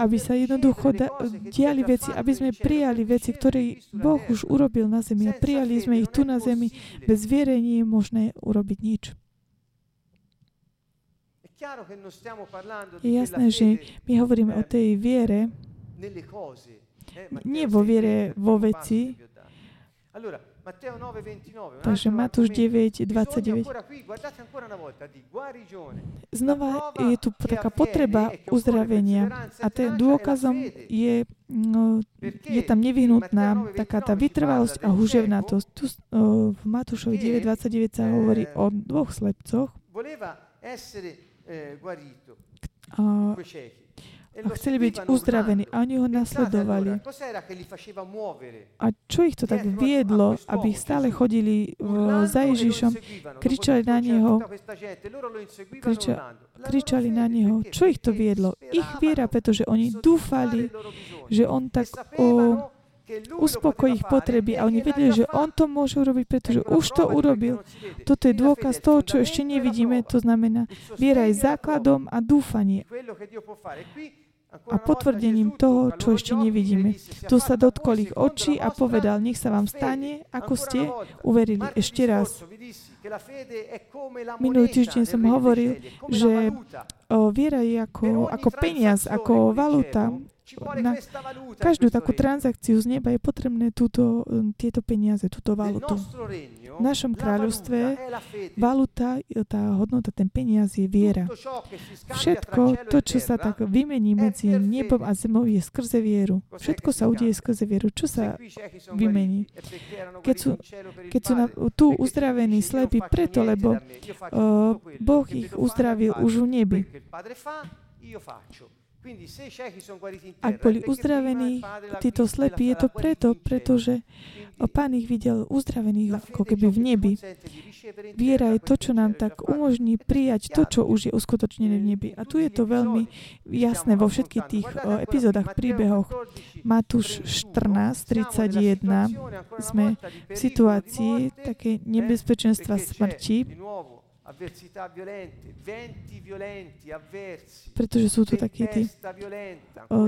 aby sa jednoducho da, diali veci, aby sme prijali veci, ktoré Boh už urobil na zemi. A prijali sme ich tu na zemi. Bez viery nie je možné urobiť nič. Je jasné, že my hovoríme o tej viere, nie vo viere vo veci, Takže Matúš 9, 29. Znova je tu taká potreba uzdravenia. a ten dôkazom je, no, je tam nevyhnutná taká tá vytrvalosť a huževnatosť. Tu o, v Matúšovi 9, 29 sa hovorí o dvoch slepcoch. a, a chceli byť uzdravení a oni ho nasledovali. A čo ich to tak viedlo, aby stále chodili v, za Ježišom, kričali na Neho, kriča, kričali na Neho. Čo ich to viedlo? Ich viera, pretože oni dúfali, že On tak o, uspokojí ich potreby a oni vedeli, že On to môže urobiť, pretože už to urobil. Toto je dôkaz toho, čo ešte nevidíme, to znamená, viera je základom a dúfanie a potvrdením toho, čo ešte nevidíme. Tu sa dotkol ich očí a povedal, nech sa vám stane, ako ste uverili. Ešte raz. Minulý týždeň som hovoril, že viera je ako, ako peniaz, ako valuta. Na každú takú transakciu z neba je potrebné túto, um, tieto peniaze, túto valutu. V našom kráľovstve valuta, tá hodnota, ten peniaz je viera. Všetko to, čo sa tak vymení medzi nebom a zemou, je skrze vieru. Všetko sa udeje skrze vieru. Čo sa vymení? Keď sú, keď sú na, tu uzdravení slepí preto, lebo uh, Boh ich uzdravil už v nebi. Ak boli uzdravení títo slepí, je to preto, pretože Pán ich videl uzdravených ako keby v nebi. Viera je to, čo nám tak umožní prijať to, čo už je uskutočnené v nebi. A tu je to veľmi jasné vo všetkých tých epizódach, príbehoch. Matúš 14, 31 sme v situácii také nebezpečenstva smrti, avversità violente, venti violenti, avversi, pretože sú tu takí tí o,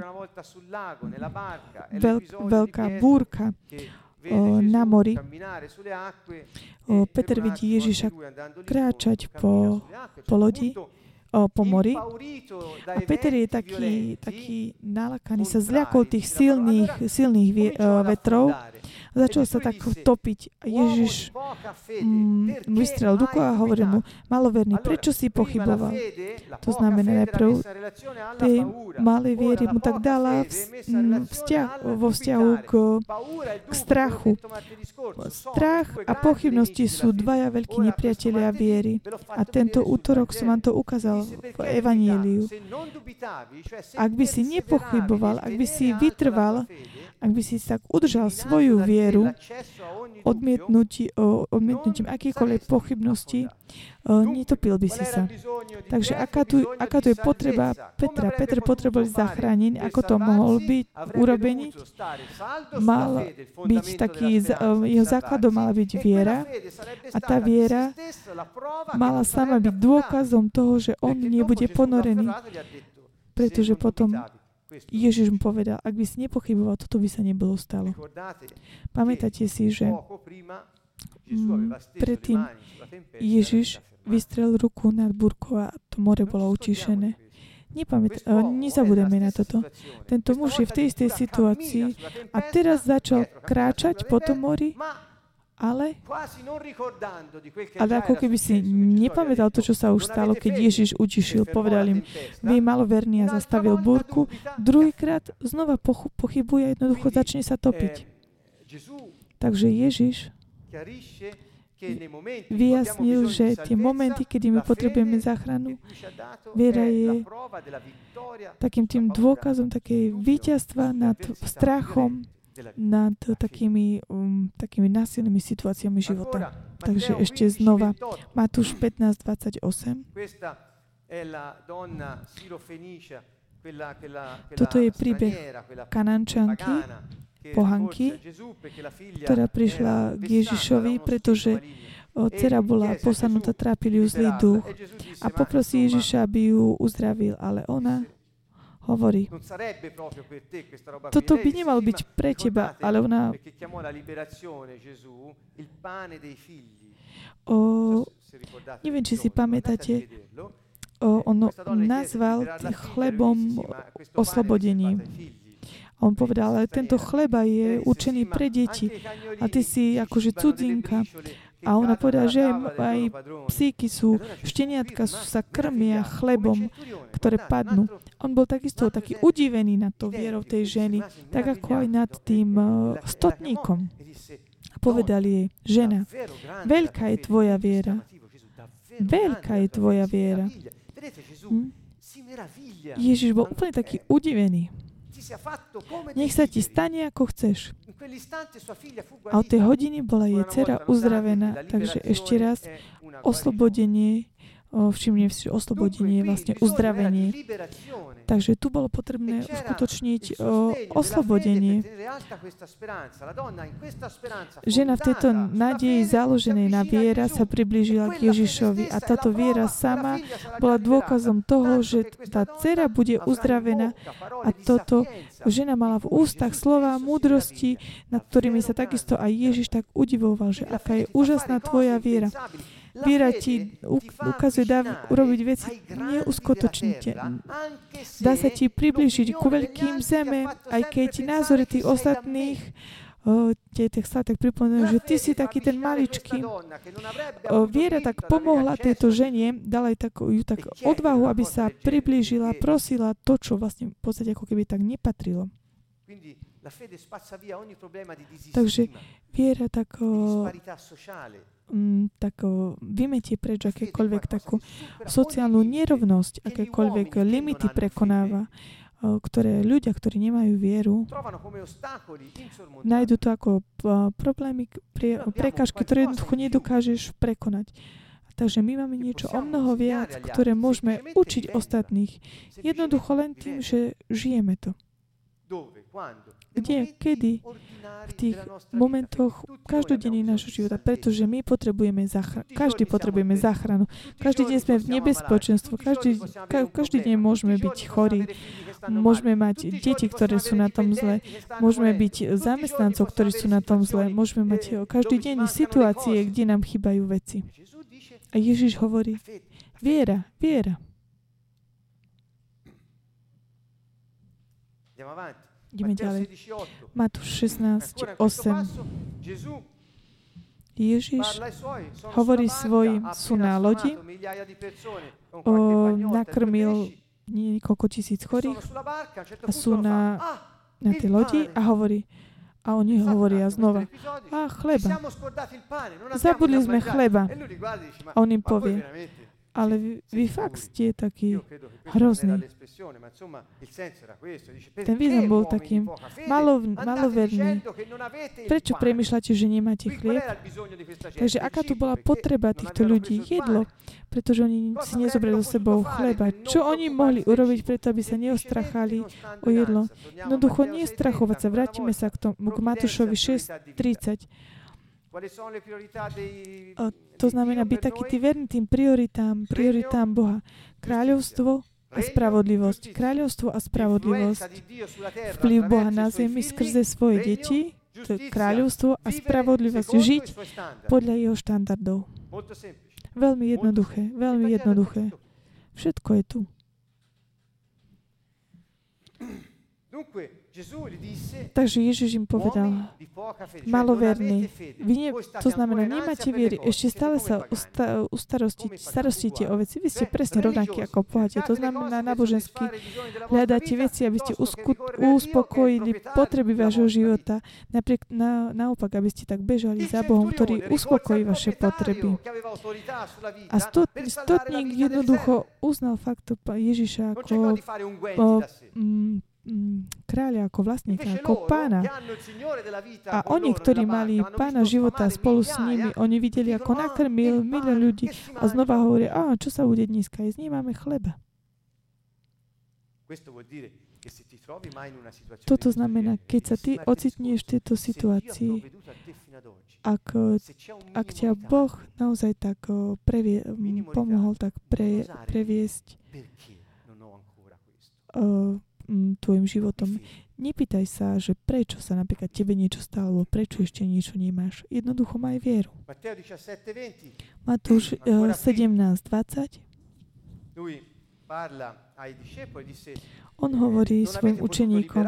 veľk, veľká búrka o, na mori. O, Peter vidí Ježiša kráčať po, po lodi, o, po mori. A Peter je taký, taký nalakaný, sa zľakol tých silných, silných vie, vetrov Začal sa tak topiť. Ježiš mm, vystrel ruku a hovoril mu, maloverný, prečo si pochyboval? To znamená najprv tej malej viery mu tak dala vzťah, vo vzťahu k, k strachu. Strach a pochybnosti sú dvaja veľkí nepriatelia viery. A tento útorok som vám to ukázal v Evanieliu. Ak by si nepochyboval, ak by si vytrval, ak by si tak udržal svoju vieru, odmietnutí, odmietnutím akýchkoľvek pochybností, netopil by si sa. Takže aká tu, aká tu je potreba Petra? Petr potreboval zachrániť, ako to mohol byť urobený? Mal byť taký, jeho základom mala byť viera a tá viera mala sama byť dôkazom toho, že on nebude ponorený. Pretože potom Ježiš mu povedal, ak by si nepochyboval, toto by sa nebolo stalo. Pamätáte si, že mm, predtým Ježiš vystrel ruku nad burkou a to more bolo utišené. Nepamät, nezabudeme na toto. Tento muž je v tej istej situácii a teraz začal kráčať po tom mori ale, ale ako keby si nepamätal to, čo sa už stalo, keď Ježiš utišil, povedal im, vy maloverný a zastavil búrku, druhýkrát znova pochybuje a jednoducho začne sa topiť. Eh, Takže Ježiš vyjasnil, že tie momenty, kedy my potrebujeme záchranu, viera je takým tým dôkazom takej víťazstva nad strachom, nad takými, um, takými násilnými situáciami života. Takže ešte znova, Matúš 15, 28. Toto je príbeh kanančanky, pohanky, ktorá prišla k Ježišovi, pretože dcera bola posanutá, trápili ju zlý duch. A poprosí Ježiša, aby ju uzdravil, ale ona hovorí. Toto by nemal byť pre teba, ale ona... O, neviem, či si pamätáte, o, on nazval chlebom oslobodením. A on povedal, ale tento chleba je určený pre deti a ty si akože cudzinka a ona povedala, že aj psíky sú, šteniatka sú, sa krmia chlebom, ktoré padnú. On bol takisto taký udivený nad to vierou tej ženy, tak ako aj nad tým uh, stotníkom. A povedali jej, žena, veľká je tvoja viera. Veľká je tvoja viera. Hm? Ježiš bol úplne taký udivený. Nech sa ti stane, ako chceš. A od tej hodiny bola jej dcera uzdravená, takže ešte raz oslobodenie všimne oslobodenie vlastne uzdravenie. Takže tu bolo potrebné uskutočniť o, oslobodenie. Žena v tejto nádeji založenej na viera sa priblížila k Ježišovi. a táto viera sama bola dôkazom toho, že tá dcera bude uzdravená. a toto žena mala v ústach slova múdrosti, nad ktorými sa takisto aj Ježiš tak udivoval, že aká je úžasná tvoja viera. Viera ti ukazuje, dá urobiť veci ai grandi neuskutočnite. della terra, anche se Dá sa ti približiť ku veľkým zeme, aj keď názory tých ostatných tie sa tak pripomínajú, La že ty si taký ten maličký. O, Viera tak pomohla tejto žene, dala jej takú, ju tak chiedere odvahu, aby sa priblížila, prosila to, čo vlastne v podstate ako keby tak nepatrilo. Takže Viera tak, o, sociale. mm, tak vymetie preč akékoľvek takú sociálnu nerovnosť, akékoľvek limity prekonáva, ktoré ľudia, ktorí nemajú vieru, nájdu to ako problémy, prie, prekážky, ktoré jednoducho nedokážeš prekonať. Takže my máme niečo o mnoho viac, ktoré môžeme učiť ostatných. Jednoducho len tým, že žijeme to. Kde? Kedy? V tých momentoch abbiamo nášho života, pretože my potrebujeme záchranu. Každý potrebujeme záchranu. Každý deň sme v ammalarci. Každý, ka, každý deň môžeme byť chorí. Môžeme mať deti, ktoré sú na tom zle. Môžeme byť zamestnancov, ktorí sú na tom zle. Môžeme mať každý deň situácie, kde nám chýbajú veci. A Ježiš hovorí, viera, viera. Andiamo. Ideme ďalej. 16:8. Matúš 16, Ancora in questo 8. passo Gesù Ježiš hovorí svojim, sú na lodi, o, nakrmil niekoľko tisíc chorých a sú na-. Ah, na tej lodi a hovorí, a oni hovoria znova, a Ci chleba. Zabudli sme chleba. E A on im povie, ale vy, vy fakt ste non hrozný. Ten význam bol taký malov, maloverný. Prečo pane? premýšľate, že nemáte chlieb? Takže aká tu bola potreba týchto ľudí? Jedlo, pretože oni si nezobrali so sebou chleba. Čo oni mohli urobiť preto, aby sa neostrachali o jedlo? Jednoducho nestrachovať sa. Vrátime sa k tomu, k Matúšovi 6.30. To znamená byť taký tý verný tým prioritám, prioritám Boha. Kráľovstvo a spravodlivosť. Kráľovstvo a spravodlivosť. Vplyv Boha na zemi skrze svoje deti, to je kráľovstvo a spravodlivosť. Žiť podľa jeho štandardov. Veľmi jednoduché, veľmi Dettagliato jednoduché. Všetko je tu. Dunque Takže Ježiš im povedal, fede. Vy ne, to znamená, nemáte viery, ešte stále sa usta, pagani, starostíte o veci. Vy ste presne rovnakí ako pohate. To znamená nábožensky. Hľadáte veci, aby ste usku, uspokojili potreby vášho života. Napriek, na, naopak, aby ste tak bežali za Bohom, ktorý uspokojí vaše potreby. A stot, stotník jednoducho uznal fakt pa- Ježiša ako o, mm, mm, kráľa, ako vlastníka, ako pána. A oni, ktorí mali pána života spolu s nimi, oni videli, ako "Ah, nakrmil il milión ľudí a znova mangia?" hovorí, a čo sa bude dneska jesť? Nemáme chleba. Toto znamená, keď sa ty ocitneš v tejto situácii, ak, ak ťa Boh naozaj tak previe, pomohol tak pre, previesť uh, tvojim životom. Nepýtaj sa, že prečo sa napríklad tebe niečo stalo, prečo ešte niečo nemáš. Jednoducho maj vieru. Matteo 17:20, Matúš uh, Ancora qui. 17.20 lui parla ai discepoli, disse On eh, hovorí svojim učeníkom,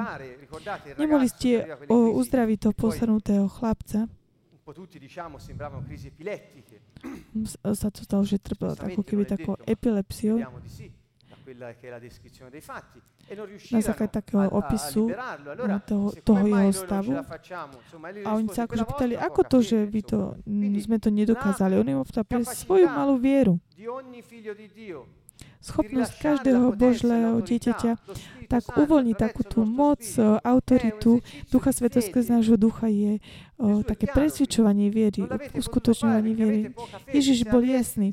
nemohli ste uzdraviť toho poi posadnutého chlapca. un po' tutti diciamo sembravano crisi epilettiche, S- Sa to stalo, že trpel ako keby takou epilepsiou. vediamo di sì, Na základe takého opisu toho, toho jeho stavu. A oni sa akože "Quella pýtali, ako to, fede", že vy to, sme to nedokázali. On im povedal pre svoju malú vieru, schopnosť každého Božného dieťaťa tak uvoľniť takú tú moc, autoritu Ducha Svetého skrz nášho ducha je o, také presvičovanie viery, uskutočňovanie viery. Ježiš bol jasný.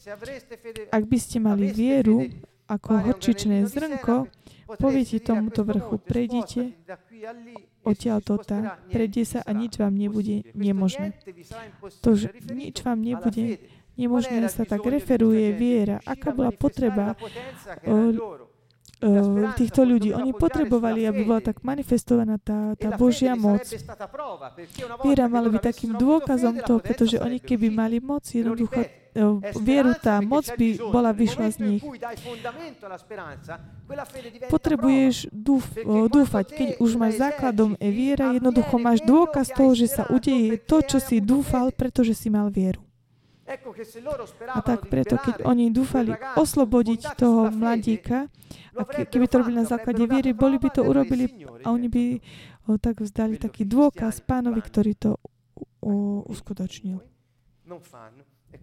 Ak by ste mali vieru ako horčičné zrnko, poviete tomuto vrchu, prejdite odtiaľto tam, prejde sa a nič vám nebude nemožné. To, že nič vám nebude nemožné, sa tak referuje viera. Aká bola potreba o, o, týchto ľudí? Oni potrebovali, aby bola tak manifestovaná tá, tá Božia moc. Viera mala byť takým dôkazom toho, pretože oni keby mali moc, jednoducho vieru, tá moc by bola vyšla z nich. Potrebuješ dúf, o, dúfať. Keď už máš základom e viera, jednoducho máš dôkaz toho, že sa udeje to, čo si dúfal, pretože si mal vieru. A tak preto, keď oni dúfali oslobodiť toho mladíka, a ke, keby to robili na základe viery, boli by to urobili a oni by o, tak vzdali taký dôkaz pánovi, ktorý to uskutočnil.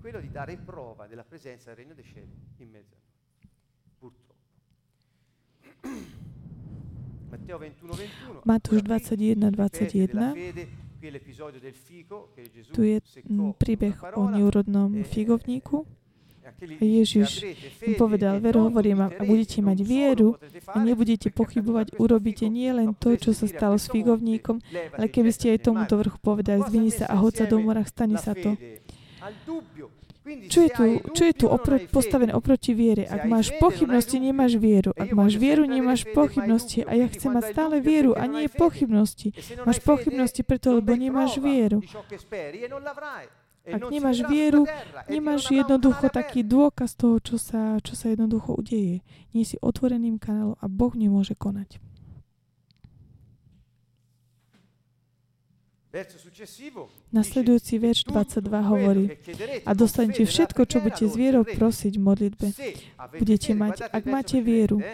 Quello di dare prova della presenza del regno dei cieli in mezzo a noi. Purtroppo. Matteo 21, 21. Matúš ancora qui, 21, ripete della 21. fede, qui è l'episodio del fico che Gesù Tu je príbeh o neúrodnom e- figovníku. e A Ježiš im povedal, e veru hovorím, a dubiterete, budete mať vieru potrete a fare, nebudete pochybovať, a urobíte nie len to, čo sa a stalo s figovníkom, ale e keby ste aj tomuto vrchu povedali, zvini sa a hoď sa do mora, stane sa to. Čo je tu, čo je tu opro- postavené oproti viere? Ak máš pochybnosti, nemáš vieru. Ak máš vieru, nemáš pochybnosti. A ja chcem mať stále vieru a nie pochybnosti. E Máš pochybnosti preto, lebo nemáš vieru. e. E Ak nemáš vieru, nemáš jednoducho taký dôkaz toho, čo sa, čo sa jednoducho udeje. Nie si otvoreným kanálom a Boh nemôže konať. Nasledujúci verš "Tutto 22 quello hovorí, a dostanete všetko, čo budete s vierou lo otterrete." prosiť v modlitbe. Budete mať- ak máte vieru.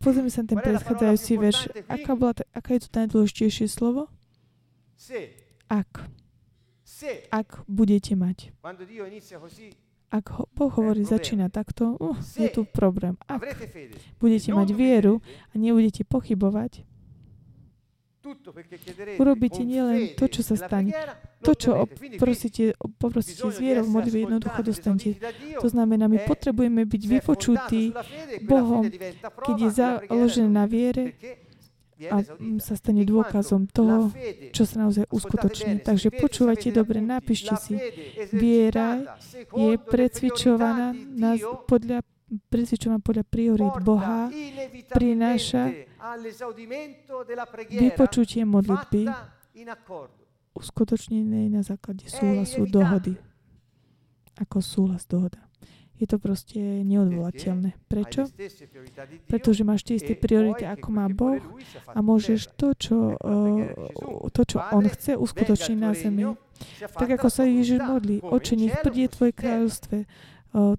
Pozrieme sa na ten predchádzajúci verš. Aká, bola, aká je tu najdôležitejšie slovo? Ak. Ak budete mať. Ak ho, Boh hovorí, začína takto, uh, je tu problém. Ak budete mať vieru a nebudete pochybovať, urobíte nielen to, čo sa stane, to, čo poprosíte v essere modlitbe, jednoducho dostanete. To znamená, my Eh, potrebujeme byť vypočutí, quella Bohom, keď je e založené na viere a sa stane quanto dôkazom toho, čo sa naozaj uskutoční. Takže počúvajte dobre, napíšte si. Viera je precvičovaná na, podľa, precvičovaná podľa priorít Boha, prináša vypočutie modlitby uskutočnenej na základe súhlasu dohody. Ako súhlas dohoda. Je to proste neodvolateľné. Prečo? Pretože máš tie isté e priority, ako má Boh a môžeš to, čo, to, čo On chce, uskutočniť na zemi. Tak ako sa Ježiš modlí, oče, nech príde Tvoje kráľovstve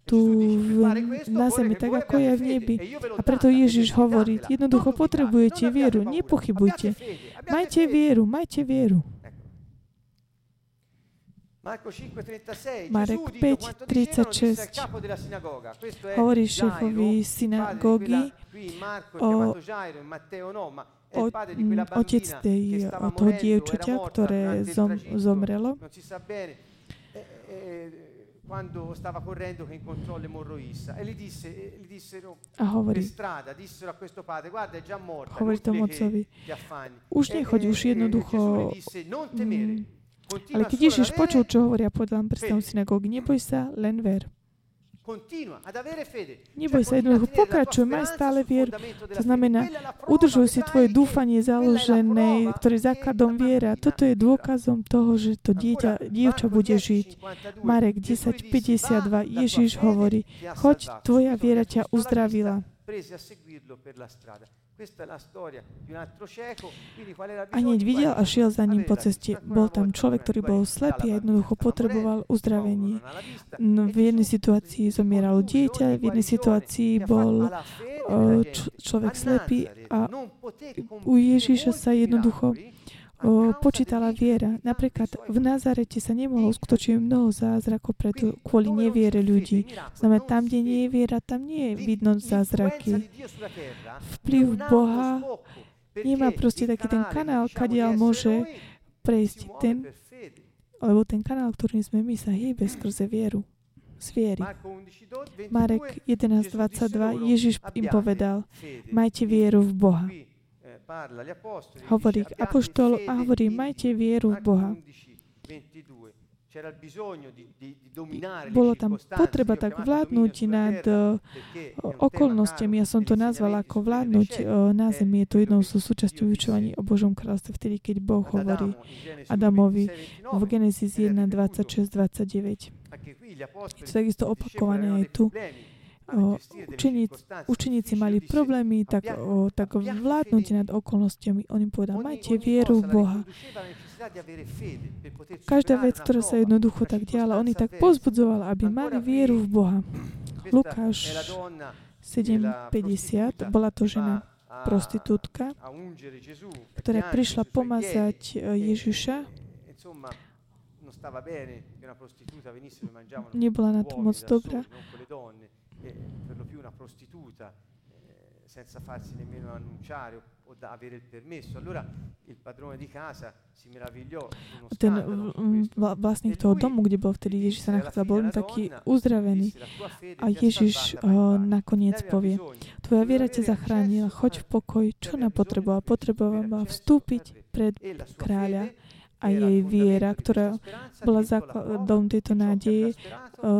tu na zemi, tak ako je v nebi. e A preto Ježiš hovorí, jednoducho potrebujete non abbiate vieru, nepochybujte. Majte vieru, majte vieru. Ecco. Marco 5:36 Marek Gesù dice quanto dicevano disse al 5:36. capo della sinagoga questo è Hovorí Gairo, šéfovi synagógy, o- no è o, mm, otec tej, toho dievčaťa, ktoré zom, zomrelo. Quando stava correndo che incontrò l'emorroissa e gli, disse, e gli dissero A per hovorí, strada dissero a questo padre guarda è già morta hovorí tomu otcovi, už nechoď, už jednoducho, disse mm, ale keď Ježiš počul, čo hovoria podľa prstov fede. synagógy, neboj sa, len ver. Continua ad avere fede. Neboj sa, jednoducho pokračuj, maj stále vieru. To znamená, Udržuj si tvoje dúfanie založené, ktorý che základom la viera. Toto je dôkazom toho, že to dieťa, dievča bude 10, žiť. 52, Marek Gesù gli disse, 10.52, "Va, la tua Ježiš fede hovorí, choď, salvato." tvoja viera ťa uzdravila. A hneď videl a šiel za ním po ceste. Bol tam človek, ktorý bol slepý a jednoducho potreboval uzdravenie. No, E v jednej situácii si zomieralo dieťa, v jednej situácii bol č- gente. človek slepý a u molti sa jednoducho počítala viera. Napríklad v Nazarete sa nemohlo uskutočniť mnoho zázrakov preto, kvôli neviere ľudí. Znamená, tam, kde nie je viera, tam nie je vidno zázraky. Vplyv Boha nemá proste taký ten kanál, kadiaľ môže prejsť ten, lebo ten kanál, ktorým sme my, sa hýbe skrze vieru. Z viery. Marco 11, 22, Marek 11.22 Ježiš im povedal, majte vieru v Boha. Hovorí fede a hovorí, majte Dio. vieru v Boha. 11, 22. C'era il bisogno di, di, di dominare le Bolo tam potreba tak vládnuť nad eh, okolnostiami. Ja som to nazval ako vládnuť eh, na dei zemi. Je to jednou che súčasťou vyučovaní o Božom kráľstve, vtedy, keď Boh hovorí Adamovi 26, v 29, Genesis era 1, creduto 26, 29. Anche qui gli apostoli, Je to takisto opakované aj tu. Učeníci, mali problémy tak, o, tak in nad okolnostiami. On im povedal, majte vieru v Boha. Každá vec, ktorá sa jednoducho tak diala, oni tak pozbudzovala, aby mali vieru v Boha. Lukáš Questa è la donna 7.50 bola to žena prostitútka, ktorá prišla pomazať e, Ježiša. E, e Nebola na to moc dobrá. Soli, non con le donne, e per lo più una prostituta eh, senza farsi nemmeno annunciare o, o da avere il permesso. Allora il padrone di casa si meravigliò Ten vlastník toho domu, kde bol vtedy Ježiš sa nachádzal, bol taký uzdravený. Disse, "La tua fede A Ježiš o, vai in pace." nakoniec povie, tvoja viera ťa zachránila, choď v pokoj. Čo ona potrebovala? Potrebovala vstúpiť pred kráľa a jej viera, ktorá bola základom tejto nádeje,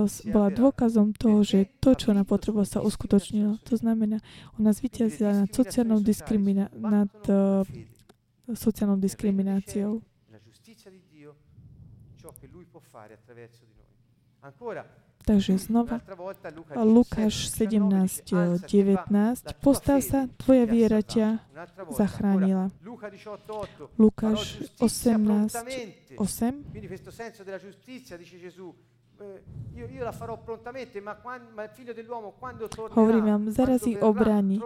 si bola dôkazom toho, že to, čo ona potrebovala, sa uskutočnilo. To znamená, ona zvíťazila nad sociálnou, diskrimina- nad uh, sociálnou diskrimináciou. Ancora, Takže znova Lukáš 17, 19, postav sa, tvoja viera ťa zachránila. Luca 18, 8, Lukáš 18, 8, Quindi questo senso della giustizia, dice Gesù, eh, io, io la farò prontamente, ma, quan- ma il figlio dell'uomo quando tornerà, Hovorím vám, zaraz ich obráni.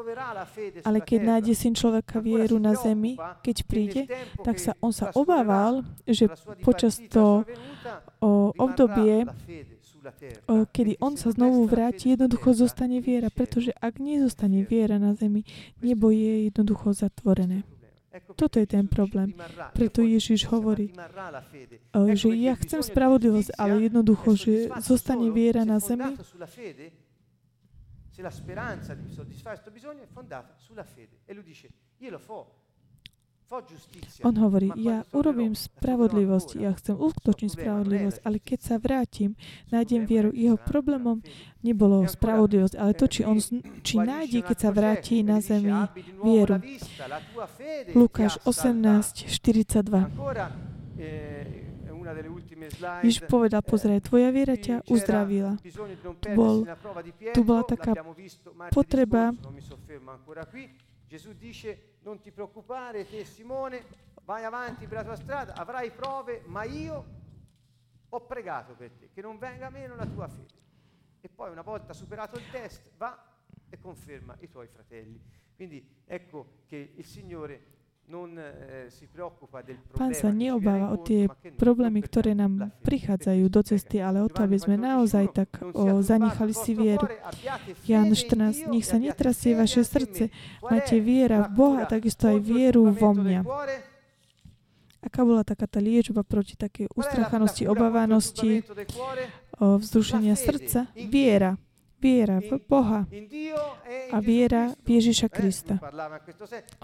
ale keď nájde syn človeka vieru na zemi, keď príde, tak sa on sa obával, že počas dipartita, to la sua venuta, o, obdobie, kedy on sa znovu vráti, jednoducho zostane viera, pretože ak nezostane viera na zemi, nebo je jednoducho zatvorené. Toto je ten problém. Preto Ježiš hovorí, že ja chcem spravodlivosť, ale jednoducho, že zostane viera na zemi, se la speranza di soddisfare questo bisogno è fondata sulla fede. E lui dice, io lo fo. On hovorí, ja urobím spravodlivosť, ja chcem uskutočniť spravodlivosť, ale keď sa vrátim, nájdem vieru. Jeho problémom nebolo spravodlivosť, ale to, či on, či nájde, keď sa vráti na zemi "Abbi di nuovo vieru. Lukáš ti ha salvato." 18, 42. Ancora, eh. Ježiš povedal, eh, pozeraj, tvoja viera ťa uzdravila. Tu bol- tu bola taká potreba- non ti preoccupare te Simone, vai avanti per la tua strada, avrai prove, ma io ho pregato per te, che non venga meno la tua fede. E poi una volta superato il test, va e conferma i tuoi fratelli. Quindi ecco che il Signore eh, Pán sa neobáva o tie problémy, ktoré nám prichádzajú do cesty, ale o to, aby sme 14:1, naozaj tak o, zanechali si vieru. Jan in 14, Dio nech e sa netrasie vaše srdce, máte viera v Boha, takisto aj vieru vo mňa. Aká bola taká tá liečba proti takej ustrachanosti, obávanosti, o vzrušenia srdca? Viera. Viera v Boha a viera v Ježiša Krista.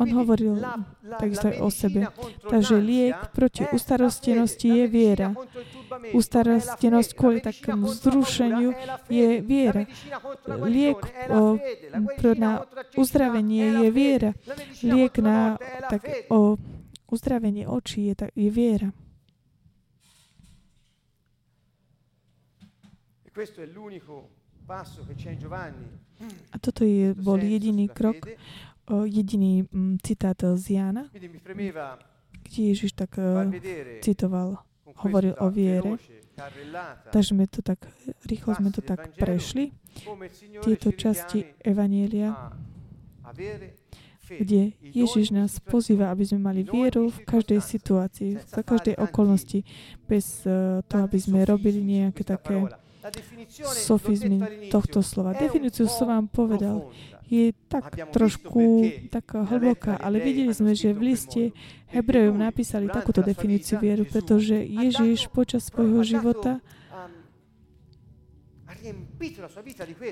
On hovoril takisto aj o sebe. Takže liek proti ustarostenosti je viera. Ustarostenosť kvôli takému la je viera. Liek o, pro na uzdravenie je viera. Liek na tak, o uzdravenie očí je, je viera. E questo è l'unico A toto je, bol jediný krok, jediný citát z premeva kde Ježiš tak vedere citoval. hovoril o viere. Takže sme to tak, rýchlo sme to tak prešli, tieto časti Evanielia, kde Ježiš nás pozýva, aby sme mali vieru v každej situácii, v každej okolnosti, bez uh, toho, aby sme robili nejaké také sofizmy tohto slova. Definíciu som vám povedal. Je tak trošku nella hlboká, ale videli sme, že v liste Hebrejom napísali takúto definíciu vieru, pretože Ježiš počas svojho života questo.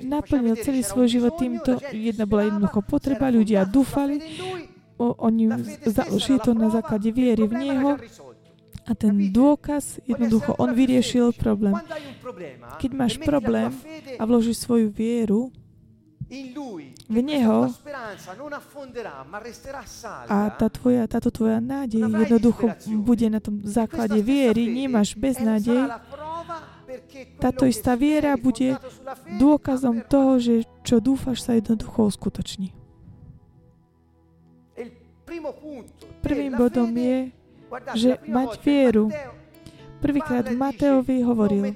naplnil celý svoj život týmto. Jedna bola jednoducho potreba, ľudia dúfali, o, oni založili to na základe viery v Neho. A ten dôkaz, jednoducho, on vyriešil problém. Keď máš e problém a vložíš svoju vieru v Neho a tá tvoja, táto tvoja nádej jednoducho bude na tom Questa základe viery, nemáš beznádej táto istá viera bude dôkazom toho, že čo dúfaš sa jednoducho uskutoční. Prvým bodom je, že mať vieru. Prvýkrát Mateovi hovoril,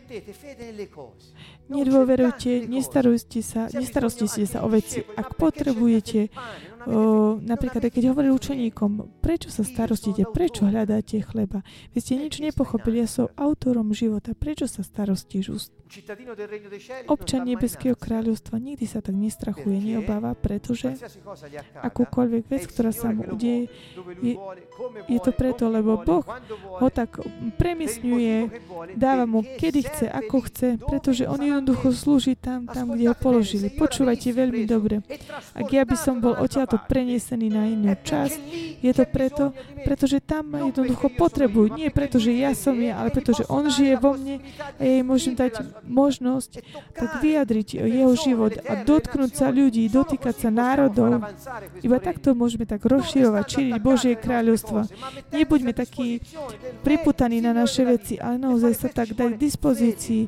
nedôverujte, nestarostite sa, nestarostite sa o veci. Ak potrebujete O, napríklad, keď hovoril učeníkom, prečo sa starostíte, prečo hľadáte chleba? Vy ste nič nepochopili, ja som autorom života, prečo sa starostíš? Občan Nebeského kráľovstva nikdy sa tak nestrachuje, neobáva, pretože akúkoľvek vec, ktorá sa mu udeje, je, je to preto, lebo Boh ho tak premiesňuje, dáva mu kedy chce, ako chce, pretože on jednoducho slúži tam, tam, kde ho položili. Počúvajte veľmi dobre. Ak ja by som bol odtiaľ to prenesený na inú časť. Je to preto, pretože tam ma jednoducho potrebujú. Nie preto, že ja som ja, ale preto, že on žije vo mne a ja jej môžem dať možnosť tak vyjadriť jeho život a dotknúť sa ľudí, dotýkať sa národov. Iba takto môžeme tak rozširovať, šíriť Božie kráľovstvo. Nebuďme takí priputaní na naše veci, ale naozaj sa tak dať k dispozícii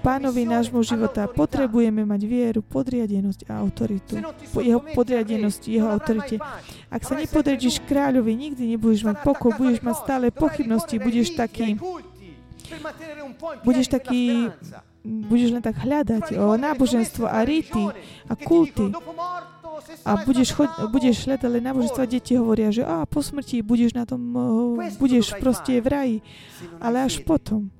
pánovi nášmu života. Potrebujeme mať vieru, podriadenosť a autoritu. Jeho podriadenosť, jeho autorite. Ak sa nepodredíš kráľovi, nikdy nebudeš mať pokoj, budeš mať stále pochybnosti, budeš taký, budeš taký, budeš len tak hľadať o náboženstvo a rity a kulty a budeš, chod, budeš hľadať len náboženstvo a deti hovoria, že a po smrti budeš na tom, budeš proste v raji, ale až potom.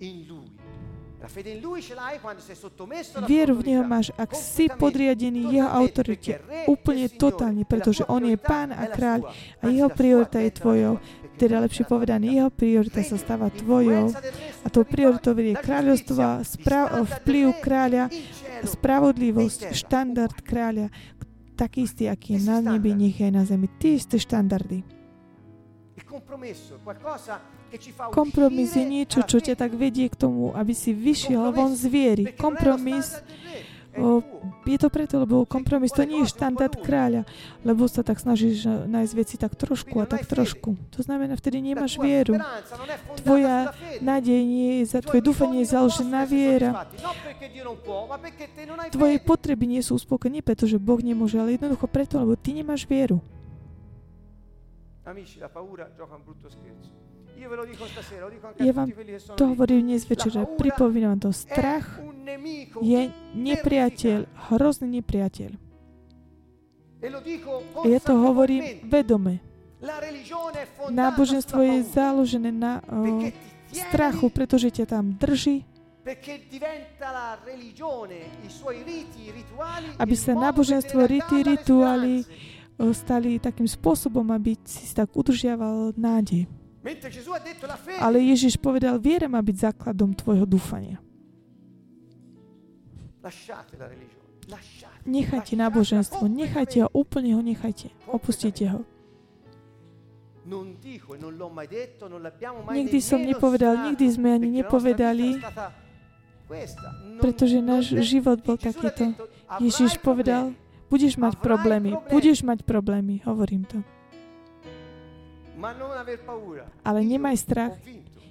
Vieru v Neho máš, ak si podriadený Jeho autorite, úplne totálne, pretože On je Pán a Kráľ a Jeho priorita je tvojou. Teda lepšie povedané, Jeho priorita sa stáva tvojou a tou prioritou je kráľovstvo, spra- vplyv kráľa, spravodlivosť, štandard kráľa, taký istý, aký je na nebi, nech je na zemi. Tie isté štandardy. Kompromis je niečo, čo ťa tak vedie k tomu, aby si vyšiel von z viery. Kompromis o, je to preto, lebo kompromis to nie je štandard kráľa, lebo sa tak snažíš nájsť veci tak trošku a tak trošku. To znamená, vtedy nemáš vieru. Tvoja nádej nie je, tvoje dúfanie je založené na viera. Tvoje potreby nie sú uspokojené, pretože Boh nemôže, ale jednoducho preto, lebo ty nemáš vieru. Ja vám to hovorím dnes večer, pripomínam to. Strach je nepriateľ, hrozný nepriateľ. Ja to hovorím vedome. Náboženstvo je založené na uh, strachu, pretože ťa tam drží, aby sa náboženstvo, rity, rituály stali takým spôsobom, aby si tak udržiaval nádej. Ale Ježiš povedal, viera má byť základom tvojho dúfania. Nechajte náboženstvo, nechajte ho, úplne ho nechajte, opustite ho. Nikdy som nepovedal, nikdy sme ani nepovedali, pretože náš život bol takýto. Ježiš povedal, budeš mať problémy, budeš mať problémy, hovorím to. Ale nemaj strach.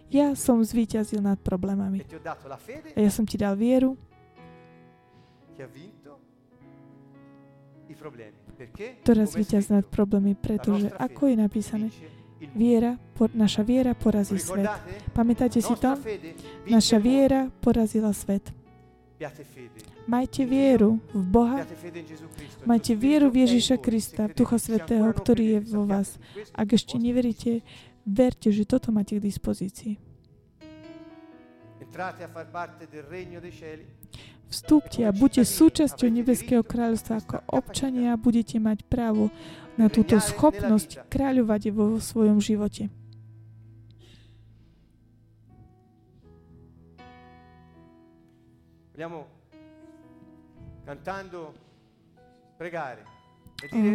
Ja som zvíťazil nad problémami. A ja som ti dal vieru, ktorá zvíťaz nad problémy, pretože ako je napísané, viera, por, naša viera porazí svet. Pamätáte si to? Naša viera porazila svet. Majte vieru v Boha, majte vieru v Ježiša Krista, v Ducha Svetého, ktorý je vo vás. Ak ešte neveríte, verte, že toto máte k dispozícii. Vstúpte a buďte súčasťou Nebeského kráľovstva ako občania a budete mať právo na túto schopnosť kráľovať vo svojom živote. Vogliamo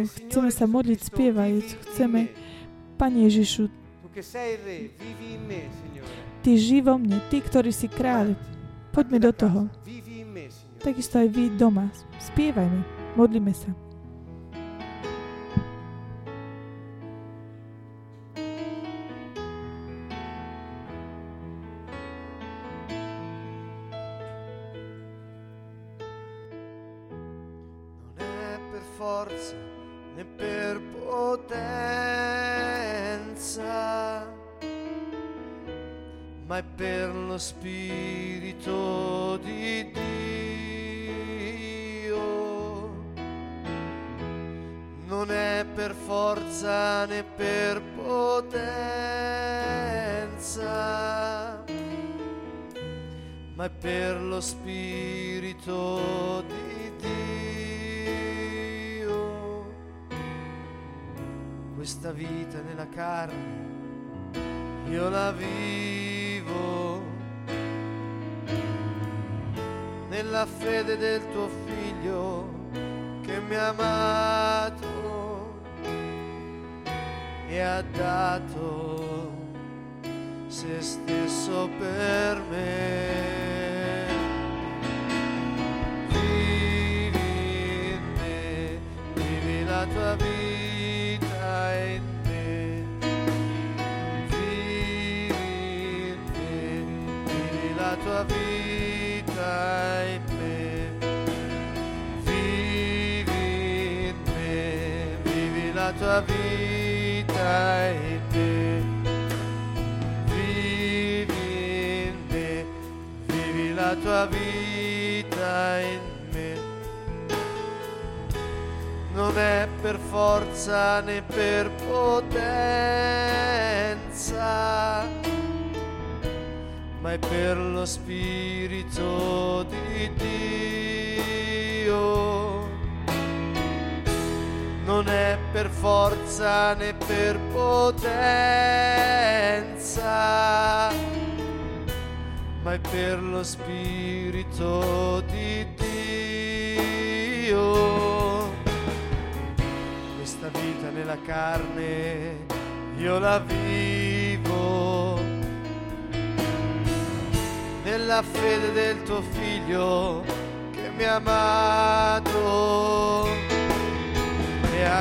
chceme sa modliť spievajúc. Chceme, Pane Ježišu, Ty ži vo mne, Ty, ktorý si kráľ, poďme do toho. Takisto aj vy doma. Spievajme, modlíme sa.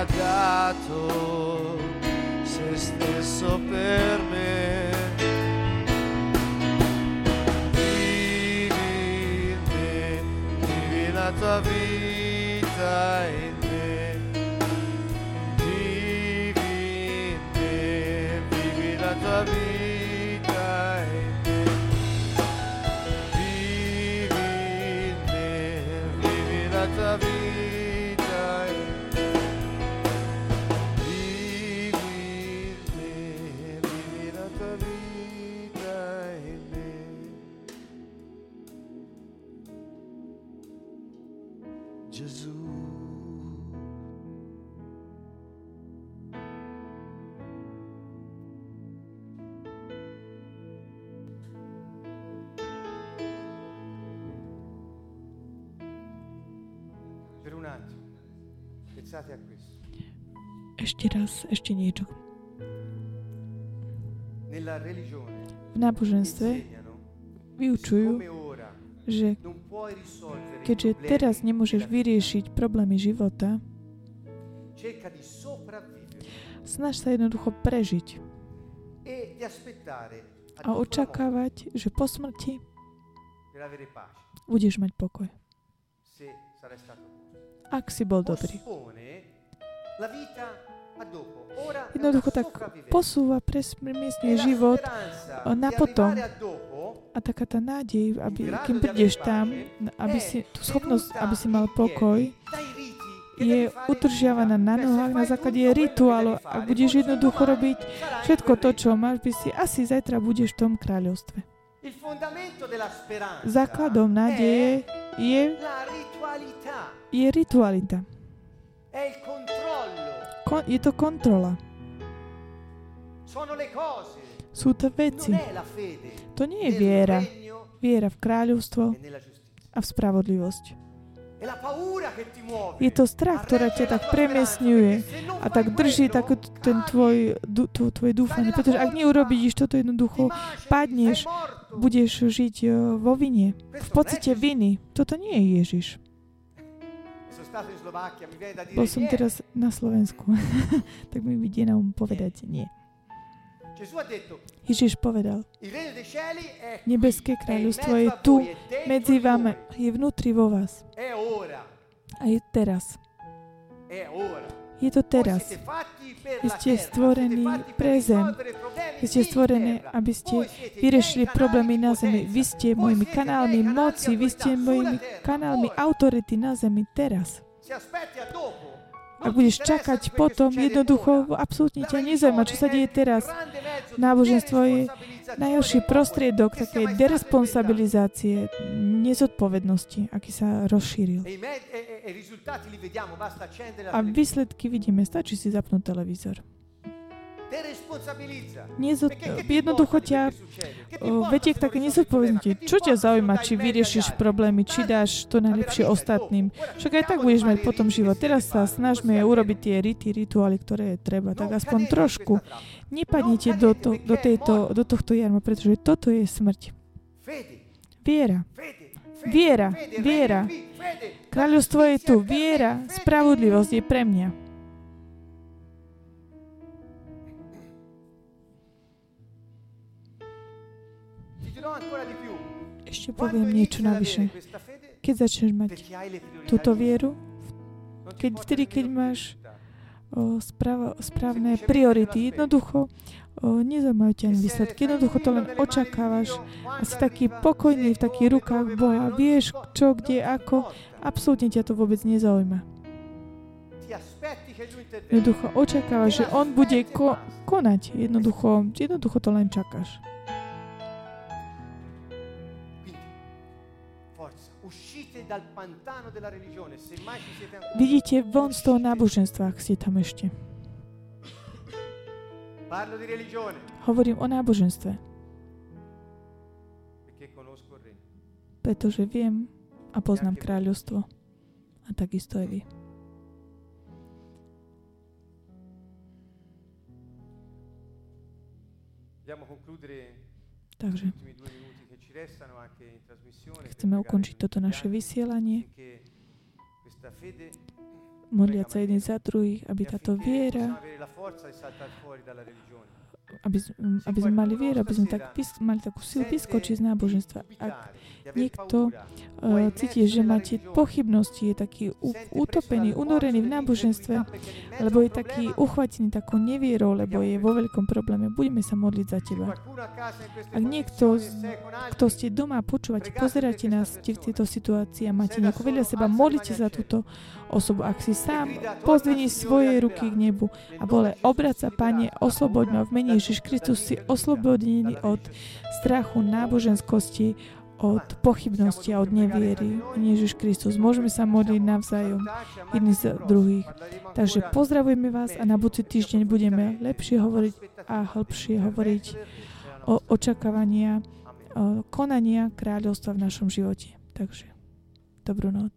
Ha dato se stesso per me. Vivi in me, vivi la tua vita Ešte raz, ešte niečo. V náboženstve vyučujú, že keďže teraz nemôžeš vyriešiť problémy života, snaž sa jednoducho prežiť e a očakávať, že po smrti budeš mať pokoj. Ak si bol dobrý. La vita Jednoducho tak posúva, E presmiestňuje la život na potom. a taká tá nádej, aby, kým prídeš tam, aby si tú schopnosť, aby si mal pokoj, je udržiavaná na nohách na základe rituálu. Ak budeš jednoducho robiť všetko to, čo máš, by si asi zajtra budeš v tom kráľovstve. Základom nádeje je, je ritualita. Kon, je to kontrola. Sú to veci. To nie je viera. Viera v kráľovstvo e a v spravodlivosť. Je to strach, ktorá ťa tak premiesňuje a tak drží takú ten tvoj, du, tvoje dúfanie. Pretože ak neurobíš toto jednoducho, padneš, budeš žiť eh, vo vine. V pocite viny. Toto nie je Ježiš. Bol som teraz na Slovensku. tak mi vidie na um povedať nie. Ježiš povedal, qui, nebeské kráľovstvo je tu, dentro medzi vami, je vnútri vo vás. Ora, A je teraz. Je to teraz. Vy ste stvorení pre zem. Vy ste terra. aby ste vyriešili problémy na zemi. Vy ste mojimi kanálmi moci, vy ste mojimi kanálmi autority na zemi teraz. Ak budeš čakať potom, jednoducho absolútne ťa nezaujíma, čo sa deje teraz. Náboženstvo je najhorší prostriedok takej deresponsabilizácie, nezodpovednosti, aký sa rozšíril. E e- e- A výsledky vidíme, stačí si zapnúť televízor. Nezod... Jednoducho ťa vedie k také nezodpovednosti. Čo ťa zaujíma, či vyriešiš problémy, či dáš to najlepšie ostatným. Však aj tak budeš mať potom život. Teraz sa snažme urobiť tie rity, rituály, ktoré je treba. Tak non aspoň trošku. Nepadnite do, to, do, tejto, do tohto jarma, pretože toto je smrť. Viera. Viera, viera. Kráľovstvo je tu. Viera, spravodlivosť je pre mňa. Ešte poviem niečo navyše. Keď začneš mať túto vieru, keď- vtedy, keď máš o, spravo, správne priority, jednoducho o, nezaujímajú ťa výsledky. Jednoducho to len očakávaš. A si taký pokojný v takých rukách Boha. Vieš, čo, kde, ako. Absolútne ťa to vôbec nezaujíma. Jednoducho očakávaš, že On bude ko- konať. Jednoducho, jednoducho to len čakáš. Vidíte von z toho náboženstva, ak ste tam ešte. Hovorím o náboženstve, pretože viem a poznám kráľovstvo. A takisto aj vy. Takže chceme ukončiť toto naše vysielanie, modliať sa jedni za druhých, aby táto viera, aby, aby sme mali vieru, aby sme tak mali takú silu vyskočiť z náboženstva. Ak niekto uh, cíti, že máte pochybnosti, je taký utopený, unorený v náboženstve, alebo je taký uchvatený takou nevierou, lebo je vo veľkom probléme, budeme sa modliť za teba. Ak niekto, kto ste doma, počúvate, pozeráte nás ste v tejto situácii a máte niekoho vedľa seba, modlite za túto osobu. Ak si sám, pozdvini svoje ruky k nebu a vole, obrať sa, Pane, osloboď ma v mene Ježiš Kristus, si oslobodený od strachu, náboženskosti, od pochybnosti a od neviery. Ježiš Kristus, môžeme sa modliť navzájom jedni za druhých. Takže pozdravujeme vás a na budúci týždeň budeme lepšie hovoriť a hĺbšie hovoriť o očakávania, o konania kráľovstva v našom živote. Takže dobrú noc.